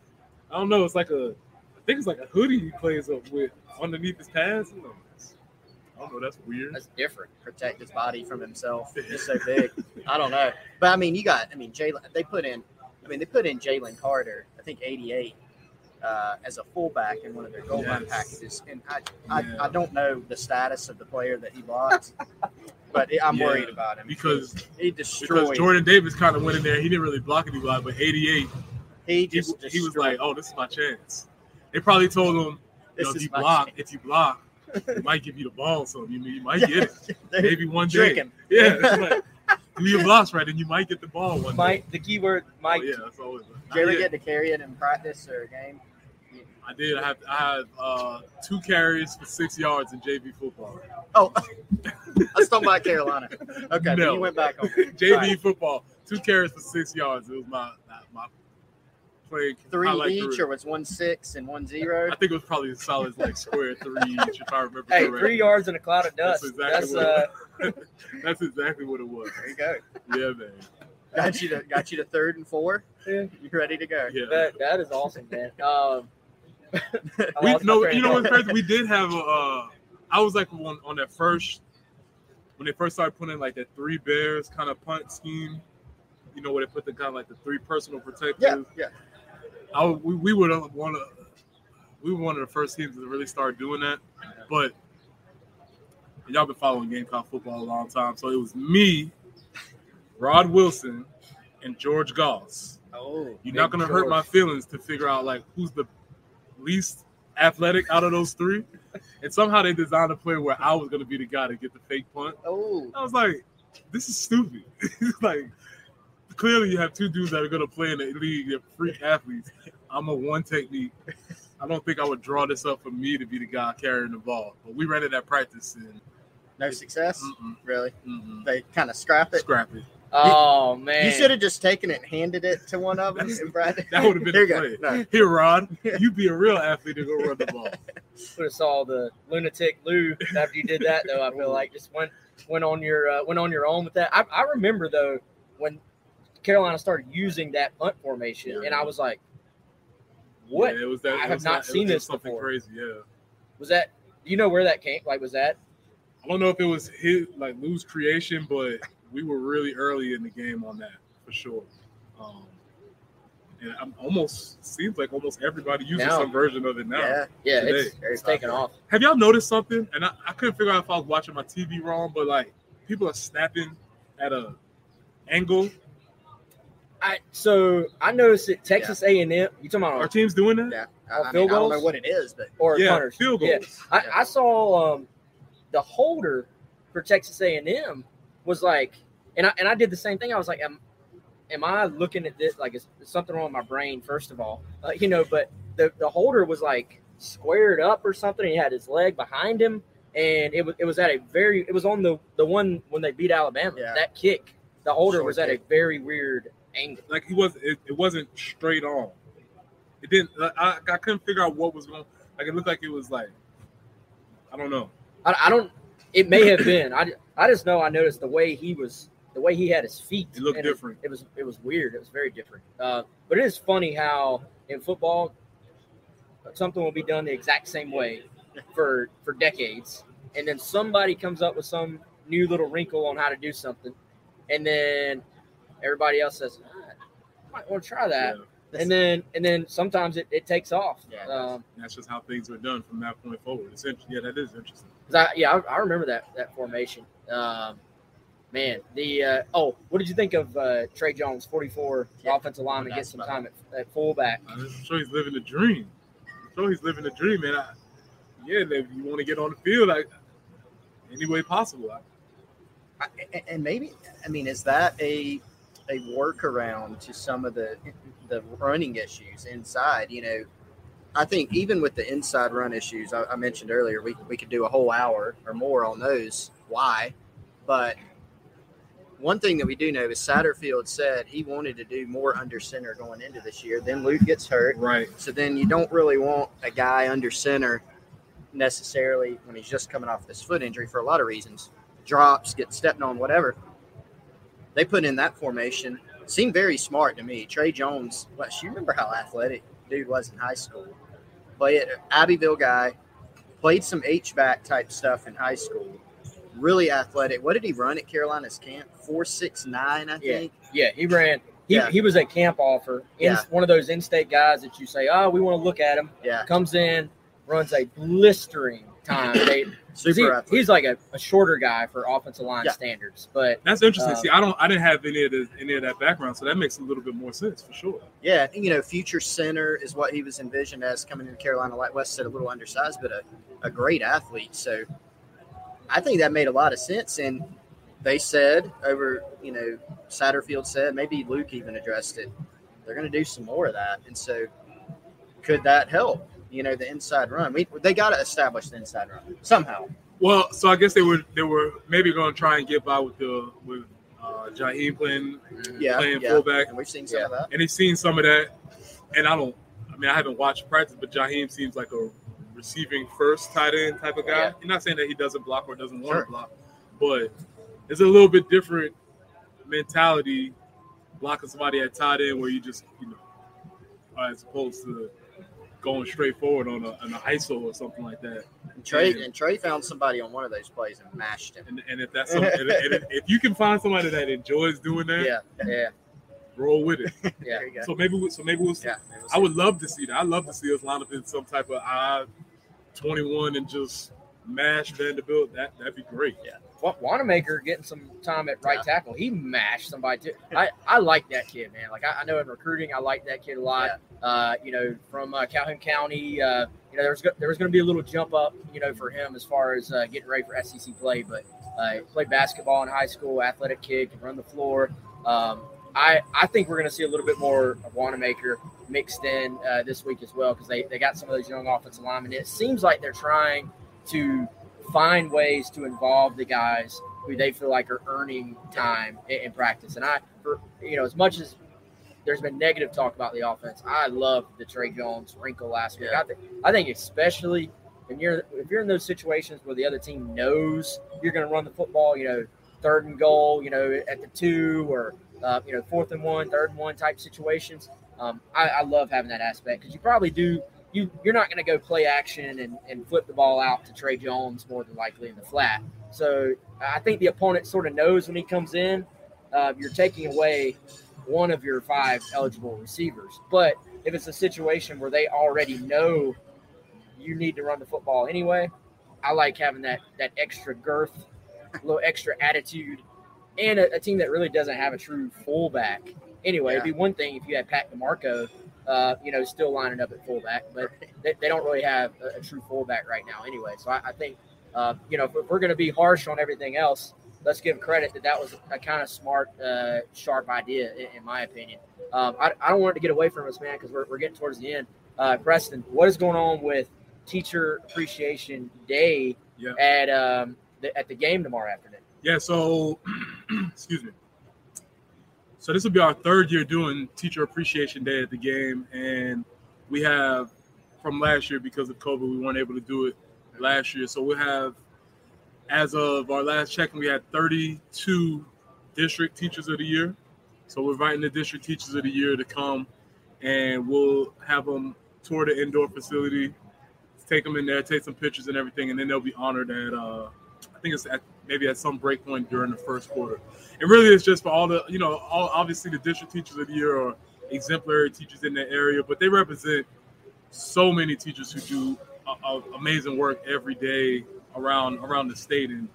I don't know. It's like a, I think it's like a hoodie he plays up with underneath his pants. I I don't know. That's weird. That's different. protect his body from himself. Just so big. I don't know. But I mean, you got. I mean, Jalen. They put in. I mean, they put in Jalen Carter. I think 88 uh, as a fullback in one of their goal line packages. And I, I, Yeah. I don't know the status of the player that he blocked, but I'm Yeah, worried about him because he because destroyed. Jordan Davis kind of went in there. He didn't really block anybody, but 88, he he, just he was like, "Oh, this is my chance." They probably told him, you know, if you block, chance. if you block, we might give you the ball. So you, you might get it. Maybe one day. him. Yeah, it's like, do your blocks right, and you might get the ball one day. Mike, the keyword, Oh, Mike. yeah, that's always. Did you ever Yeah, get to carry it in practice or a game? I did. I had I had uh, two carries for six yards in JV football. Oh, I was talking about Carolina. Okay, then No. you went back on JV Right. football, two carries for six yards. It was my my playing three highlight each, career. or was one six and one zero? I think it was probably a solid like square three each, if I remember Hey, correctly. three yards in a cloud of dust. That's dust. exactly That's, what uh, That's exactly what it was. There you go. Yeah, man. Got you to got you to third and four. Yeah. You're ready to go? Yeah. that, that is awesome, man. Um, we lost no, you know what's thought. crazy? We did have a. Uh, I was like on, on that first when they first started putting like that three bears kind of punt scheme. You know where they put the kind of like the three personal protectors. Yeah, yeah. I would- we, we would have one of we were one of the first teams to really start doing that. But y'all been following Gamecock football a long time, so it was me, Rod Wilson, and George Goss. Oh, You're not gonna hurt my feelings to figure out like who's the least athletic out of those three. And somehow they designed a play where I was gonna be the guy to get the fake punt. oh, I was like, this is stupid. It's like clearly you have two dudes that are gonna play in the league, they're freak athletes. I'm a one technique. I don't think I would draw this up for me to be the guy carrying the ball. But we ran it at practice and no success. mm-mm, Really? mm-mm. They kind of scrap it. scrap it. Oh man, You should have just taken it and handed it to one of them. and Brad. That would have been Here a you play. No. Here, Rod, you be a real athlete and go run the ball. would have saw the lunatic Lou after you did that though. I feel like just went went on your uh, went on your own with that. I, I remember though when Carolina started using that punt formation, and I was like, "What Yeah, it was that. I have not it seen this something before. crazy. Yeah, was that? Do you know where that came? Like, was that? I don't know if it was his like Lou's creation, but we were really early in the game on that for sure. Um, and I'm almost seems like almost everybody uses Now. some version of it now. Yeah. Yeah, Today. it's, it's taken off. Have y'all noticed something? And I, I couldn't figure out if I was watching my TV wrong, but like people are snapping at a angle. I so I noticed that Texas A and M. You talking about our teams doing that? Yeah. I, Oh, I, field mean, I don't know what it is, but or yeah, punters? field Yeah. goals. I, I saw um, the holder for Texas A and M was like, and I and I did the same thing. I was like, am, am I looking at this like is, is something wrong with my brain? First of all, uh, you know, but the the holder was like squared up or something. He had his leg behind him, and it was it was at a very it was on the the one when they beat Alabama. Yeah. That kick, the holder Short was at a very weird angle. Like he was, it, it wasn't straight on. It didn't. I, I couldn't figure out what was going. Like it looked like it was like, I don't know. I, I don't. It may have been. I, I just know I noticed the way he was, the way he had his feet. It looked different. It, was it was weird. It was very different. Uh, but it is funny how in football something will be done the exact same way for for decades, and then somebody comes up with some new little wrinkle on how to do something, and then everybody else says, ah, "I might want to try that." Yeah, And then and then sometimes it, it takes off. Yeah. Um, that's just how things were done from that point forward. It's int- yeah, that is interesting. I, yeah, I, I remember that that formation. Um, man, the uh, oh, what did you think of uh, Trey Jones, forty four Yeah, offensive lineman, get some time at, at fullback? I'm sure he's living the dream. I'm sure he's living the dream, man. I, yeah, if you want to get on the field, like any way possible. I, I- and maybe I mean, is that a a workaround to some of the the running issues inside? You know, I think even with the inside run issues I, I mentioned earlier, we we could do a whole hour or more on those. Why? But one thing that we do know is Satterfield said he wanted to do more under center going into this year. Then Luke gets hurt. right. So then you don't really want a guy under center necessarily when he's just coming off this foot injury for a lot of reasons. Drops, get stepped on, whatever. They put in that formation. Seemed very smart to me. Trey Jones, what you remember how athletic dude was in high school? But Abbeville guy, Played some H-back type stuff in high school. Really athletic. What did he run at Carolina's camp? Four six nine, I Yeah. think. Yeah, he ran. He, Yeah. he was a camp offer. In, Yeah. One of those in-state guys that you say, "Oh, we want to look at him." Yeah, Comes in, runs a blistering time. They, super he- he's like a, a shorter guy for offensive line Yeah. standards, but That's interesting. Uh, See, I don't, I didn't have any of the, any of that background, so that makes a little bit more sense for sure. Yeah, you know, future center is what he was envisioned as coming into Carolina. Like Wes said, a little undersized, but a, a great athlete. So I think that made a lot of sense. And they said over, you know, Satterfield said, maybe Luke even addressed it. They're going to do some more of that. And so could that help? You know, the inside run. We they got to establish the inside run somehow. Well, so I guess they were, they were maybe going to try and get by with the with uh, Jaheim playing, Yeah, playing yeah. fullback, And we've seen some of that. and he's seen some of that. And I don't, I mean, I haven't watched practice, but Jaheim seems like a receiving first tight end type of guy. Yeah. You're not saying that he doesn't block or doesn't want Sure. to block, but it's a little bit different mentality blocking somebody at tight end where you just, you know, as opposed to going straight forward on a, on an ISO or something like that. And Trey Yeah. and Trey found somebody on one of those plays and mashed him. And, and if that's some, and, and if, if you can find somebody that enjoys doing that, yeah, yeah, roll with it. yeah. There you go. So maybe we, so maybe we'll see. Yeah, it was- I would love to see that. I'd love to see us line up in some type of odd 21 and just mash Vanderbilt. That that'd be great. Yeah. Wa- Wannamaker getting some time at right Yeah. tackle. He mashed somebody too. I, I like that kid, man. Like I, I know in recruiting, I like that kid a lot. Uh, you know, from uh, Calhoun County, uh, you know, there was there was going to be a little jump up, you know, for him as far as uh, getting ready for SEC play. But uh, he played basketball in high school, athletic kid, can run the floor. Um, I I think we're going to see a little bit more of Wannamaker mixed in uh, this week as well because they, they got some of those young offensive linemen. It seems like they're trying to find ways to involve the guys who they feel like are earning time in, in practice. And I, for, you know, as much as there's been negative talk about the offense, I love the Trey Jones wrinkle last week. Yeah. I think, I think especially when you're if you're in those situations where the other team knows you're going to run the football, you know, third and goal, you know, at the two or uh, you know fourth and one, third and one type situations. Um, I, I love having that aspect because you probably do you you're not going to go play action and, and flip the ball out to Trey Jones more than likely in the flat. So I think the opponent sort of knows when he comes in, uh, you're taking away one of your five eligible receivers. But if it's a situation where they already know you need to run the football anyway, I like having that that extra girth, a little extra attitude, and a, a team that really doesn't have a true fullback. Anyway, it'd be one thing if you had Pat DiMarco, uh, you know, still lining up at fullback, but they, they don't really have a, a true fullback right now anyway. So I, I think, uh, you know, if, if we're going to be harsh on everything else, let's give credit that that was a kind of smart, uh, sharp idea, in, in my opinion. Um, I, I don't want it to get away from us, man, because we're, we're getting towards the end. Uh, Preston, what is going on with Teacher Appreciation Day Yeah. at um, the, at the game tomorrow afternoon? Yeah. So, excuse me. So this will be our third year doing Teacher Appreciation Day at the game, and we have from last year because of COVID, we weren't able to do it last year. So we have, as of our last check, we had 32 district teachers of the year. So we're inviting the district teachers of the year to come, and we'll have them tour the indoor facility, take them in there, take some pictures and everything, and then they'll be honored at. Uh, I think it's at maybe at some break point during the first quarter. It really is just for all the, you know, all, obviously the district teachers of the year are exemplary teachers in their area, but they represent so many teachers who do a, a- amazing work every day around around the state, and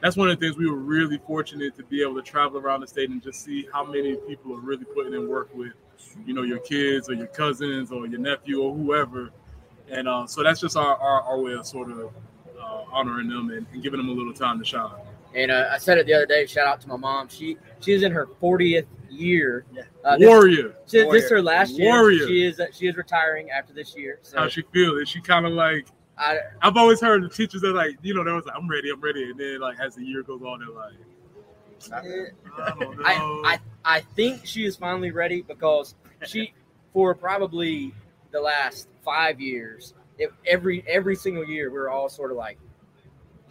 that's one of the things we were really fortunate to be able to travel around the state and just see how many people are really putting in work with, you know, your kids or your cousins or your nephew or whoever, and uh, so that's just our, our, our way of sort of uh, honoring them and, and giving them a little time to shine. And uh, I said it the other day. Shout out to my mom. She she is in her 40th year. Uh, this, Warrior, this, this is her last year. Warrior. She is uh, she is retiring after this year. So how she feel? Is she kind of like? I, I've always heard the teachers are like, you know, they was like, I'm ready, I'm ready, and then like as the year goes on, they're like, I don't know. I, I I think she is finally ready because she for probably the last five years, if every every single year we were all sort of like,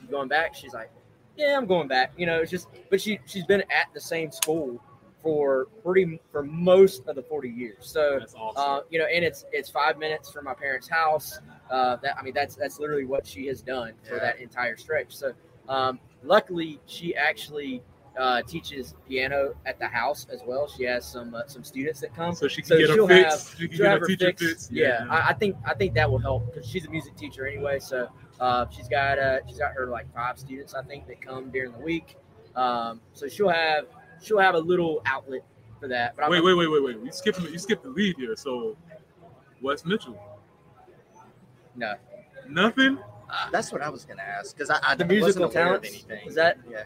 going back?" She's like, "Yeah, I'm going back." You know, it's just but she she's been at the same school for pretty for most of the 40 years. So awesome. uh, you know, and it's it's five minutes from my parents' house. Uh, that I mean, that's that's literally what she has done for Yeah. that entire stretch. So um, luckily, she actually uh, teaches piano at the house as well. She has some uh, some students that come. so she can so get her she'll fix. have- she can She'll get have her her teacher fix. fix. Yeah, I, I think I think that will help because she's a music teacher anyway. So uh, she's got uh, she's got her like five students I think that come during the week. Um, so she'll have she'll have a little outlet for that. But I'm- wait, wait, wait, wait, wait. You skipped you skipped the lead here. So Wes Mitchell, no nothing. That's what I was going to ask because I, I the wasn't musical aware of anything. is that yeah.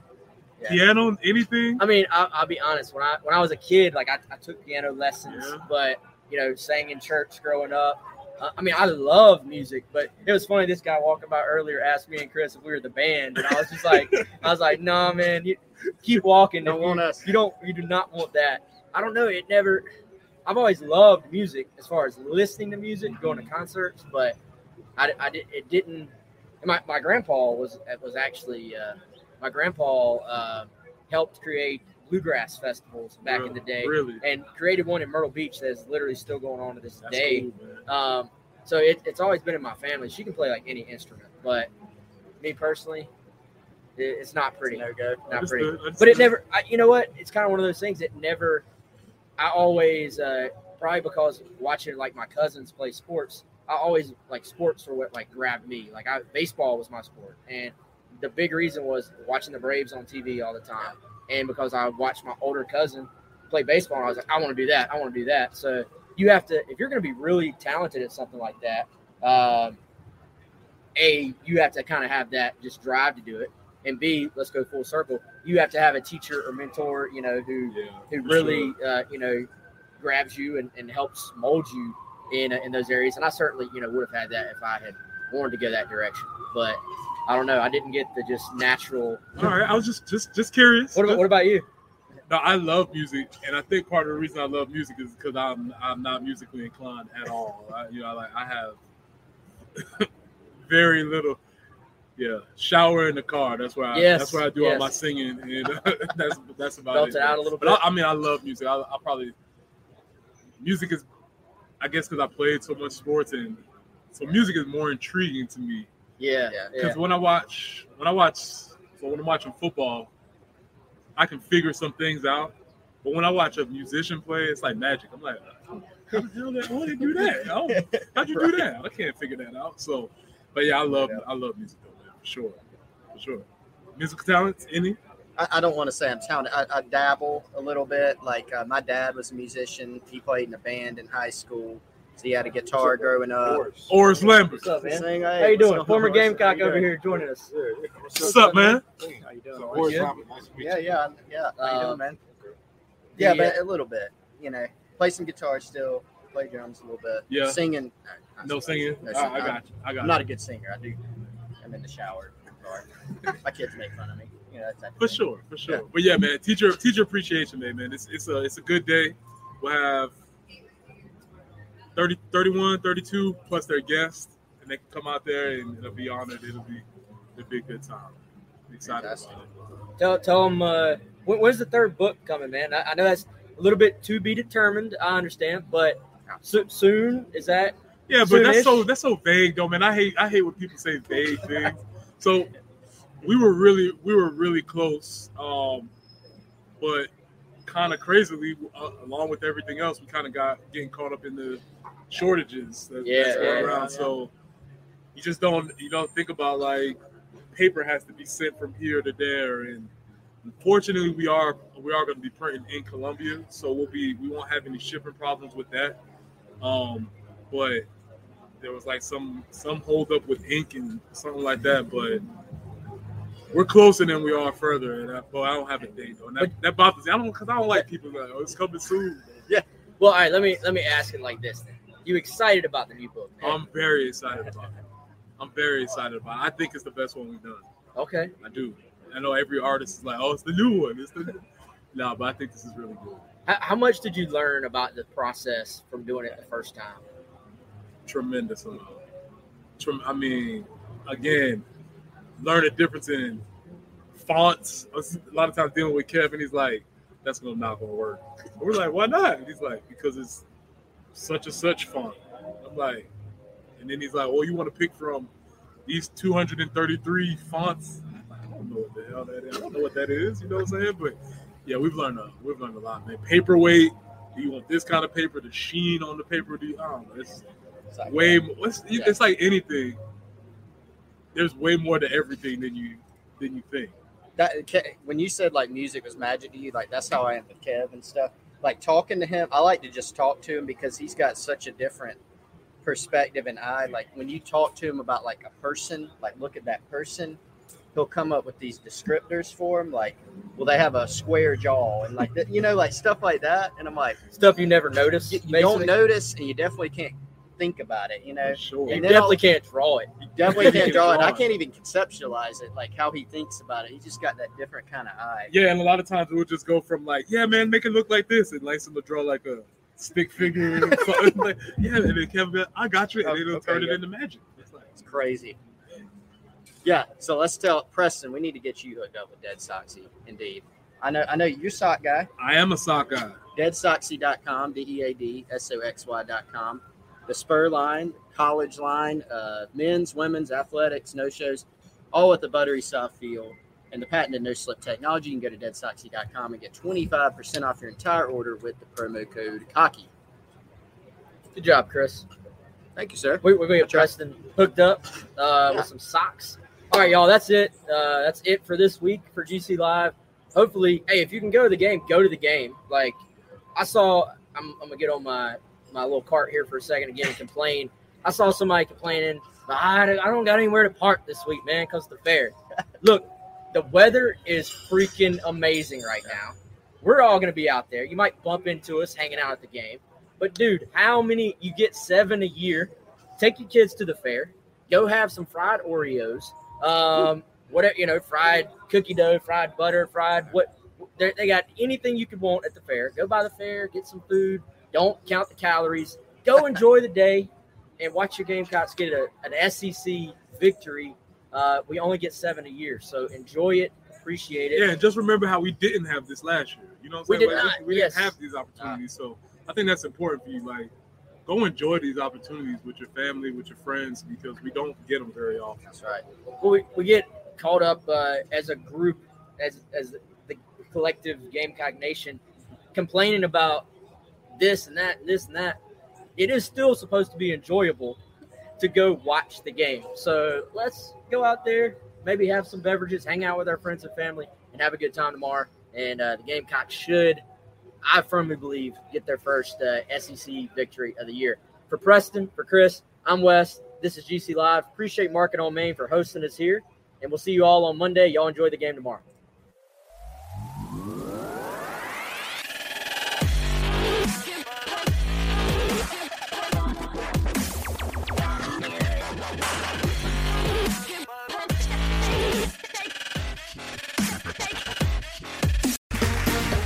Yeah. Piano, anything. I mean, I'll, I'll be honest. When I when I was a kid, like I, I took piano lessons, Yeah. but you know, sang in church growing up. Uh, I mean, I love music, but it was funny. This guy walking by earlier asked me and Chris if we were the band, and I was just like, I was like, nah, man, you keep walking. Don't If you, want us. You don't. You do not want that. I don't know. It never. I've always loved music as far as listening to music, going to concerts, but I, I did, it didn't. My, my grandpa was was actually uh, my grandpa uh, helped create bluegrass festivals back in the day, Really? and created one in Myrtle Beach that is literally still going on to this That's day. cool. Um, so it, it's always been in my family. She can play like any instrument, but me personally, it, it's not pretty. No go. Not pretty. Understood, But it never. I, you know what? It's kind of one of those things that never. I always uh, probably because watching like my cousins play sports. I always like sports were what like grabbed me. Like I baseball was my sport, and the big reason was watching the Braves on TV all the time, and because I watched my older cousin play baseball, and I was like, I want to do that. I want to do that. So you have to if you're going to be really talented at something like that. Um, a you have to kind of have that just drive to do it and b let's go full circle you have to have a teacher or mentor you know who Yeah, who really sure. uh, you know grabs you and, and helps mold you in in those areas and i certainly you know would have had that if i had wanted to go that direction but i don't know i didn't get the just natural All right, I was just just just curious. what, about- what about you No, I love music, and I think part of the reason I love music is because I'm I'm not musically inclined at all. I, you know, like I have very little. Yeah, shower in the car. That's where I. Yes, that's where I do all my singing, and that's that's about Belt it. it out a little But bit. I, I mean, I love music. I, I probably music is, I guess, because I played so much sports, and so music is more intriguing to me. Yeah Yeah. Because when I watch, when I watch, so when I'm watching football, I can figure some things out. But when I watch a musician play, it's like magic. I'm like, how the hell did, how did you do that? How, how'd you do that? I can't figure that out. So, but yeah, I love, I love music though, man, for sure, for sure. Musical talents, any? I, I don't want to say I'm talented. I, I dabble a little bit. Like uh, my dad was a musician. He played in a band in high school. So he had a guitar growing up. Oris Lambert. what's up man Sing, how you doing former going gamecock over here joining us What's up, man? How you doing? So, boys? Horace Yeah. Robert, nice to meet Yeah, you. yeah, yeah. How you Uh, doing, man? Yeah, the, but a little bit. You know, play some guitar still. Play drums a little bit. Yeah. Singing. uh, No singing. No I, singing. I got you. I got I'm you. not a good singer. I do. I'm in the shower. My kids make fun of me. You know, that type of For thing. sure, for sure. Yeah. But yeah, man, teacher teacher appreciation day, man. It's it's a it's a good day. We'll have 30, 31, 32 plus their guests, and they can come out there and it'll be honored. It'll be it'll be a good time. I'm excited Fantastic. about it. tell tell them uh, when, when's the third book coming man I, I know that's a little bit to be determined i understand but so, soon is that Yeah, but that's so that's so vague though, man. I hate I hate when people say vague things. So we were really we were really close, um, but kind of crazily, uh, along with everything else, we kind of got getting caught up in the shortages that, Yeah, that's yeah, around. yeah. So you just don't you don't think about like paper has to be sent from here to there, and unfortunately, we are we are going to be printing in Colombia, so we'll be we won't have any shipping problems with that. Um, but there was like some some hold up with ink and something like that, but we're closer than we are further. And I, but I don't have a date though. And that, that bothers me. I don't because I don't like people like, oh, it's coming soon. Yeah well all right let me let me ask it like this then you excited about the new book man? I'm very excited about it. I'm very excited about it. I think it's the best one we've done. okay I do. I know every artist is like, oh, it's the new one. It's the new. No, but I think this is really good. How, how much did you learn about the process from doing it the first time? tremendous amount. Trem- I mean, again, learn a difference in fonts. A lot of times dealing with Kevin, he's like, that's gonna not gonna work. And we're like, why not? And he's like, because it's such a such font. I'm like, and then he's like, oh, you want to pick from these 233 fonts? I don't know what the hell that is. I don't know what that is. You know what I'm saying? But yeah, we've learned a we've learned a lot, man. Paperweight. Do you want this kind of paper? The sheen on the paper? Do you, I don't know. It's It's like, way. more- It's, it's like anything. There's way more to everything than you than you think. that when you said like music was magic to you, like that's how I am with Kev and stuff. Like talking to him, I like to just talk to him because he's got such a different perspective and eye. Like when you talk to him about like a person, like look at that person, he'll come up with these descriptors for him. Like, well, they have a square jaw and like that, you know, like stuff like that. And I'm like, Stuff you never notice. you, you don't notice, and you definitely can't think about it. You know, sure. You And then definitely I'll- can't draw it. you definitely can't draw it. I Draw it. can't even conceptualize it, like how he thinks about it. He just got that different kind of eye. Yeah, and a lot of times we'll just go from like, yeah, man, make it look like this, and Langston will draw like a stick figure. like, yeah, and then Kevin, be like, I got you, and then he'll Okay, turn it into magic. It's like, It's crazy. Yeah, so let's tell Preston we need to get you hooked up with Dead Soxy. Indeed, I know. I know you're a sock guy. I am a sock guy. Deadsoxy.com, D E A D S O X Y.com. The Spur line, college line, uh, men's, women's, athletics, no shows, all with the buttery soft feel and the patented no slip technology. You can go to deadsoxy.com and get 25% off your entire order with the promo code COCKY. Good job, Chris. Thank you, sir. We, are going we got Preston hooked up uh, Yeah. with some socks. All right, y'all. That's it. Uh, that's it for this week for GC Live. Hopefully, hey, if you can go to the game, go to the game. Like I saw, I'm, I'm gonna get on my my little cart here for a second again and complain. I saw somebody complaining. I, I don't got anywhere to park this week, man, because the fair. Look, the weather is freaking amazing right now. We're all gonna be out there. You might bump into us hanging out at the game. But dude, how many you get seven a year? Take your kids to the fair. Go have some fried Oreos. Um, whatever you know, fried cookie dough, fried butter, fried what they they got anything you could want at the fair. Go by the fair, get some food. Don't count the calories. Go enjoy the day and watch your Gamecocks get a, an SEC victory. Uh, we only get seven a year, so enjoy it, appreciate it. Yeah, and just remember how we didn't have this last year. You know what I'm We saying? did Like, not, We yes. didn't have these opportunities. so I think that's important for you. Like, go enjoy these opportunities with your family, with your friends, because we don't get them very often. That's right. Well, we, we get caught up uh, as a group, as as the collective Gamecock Nation, complaining about this and that, and this and that. It is still supposed to be enjoyable to go watch the game. So let's go out there, maybe have some beverages, hang out with our friends and family, and have a good time tomorrow. And uh, the Gamecocks should, I firmly believe, get their first uh, SEC victory of the year. For Preston, for Chris, I'm Wes. This is GC Live. Appreciate Market on Main for hosting us here. And we'll see you all on Monday. Y'all enjoy the game tomorrow.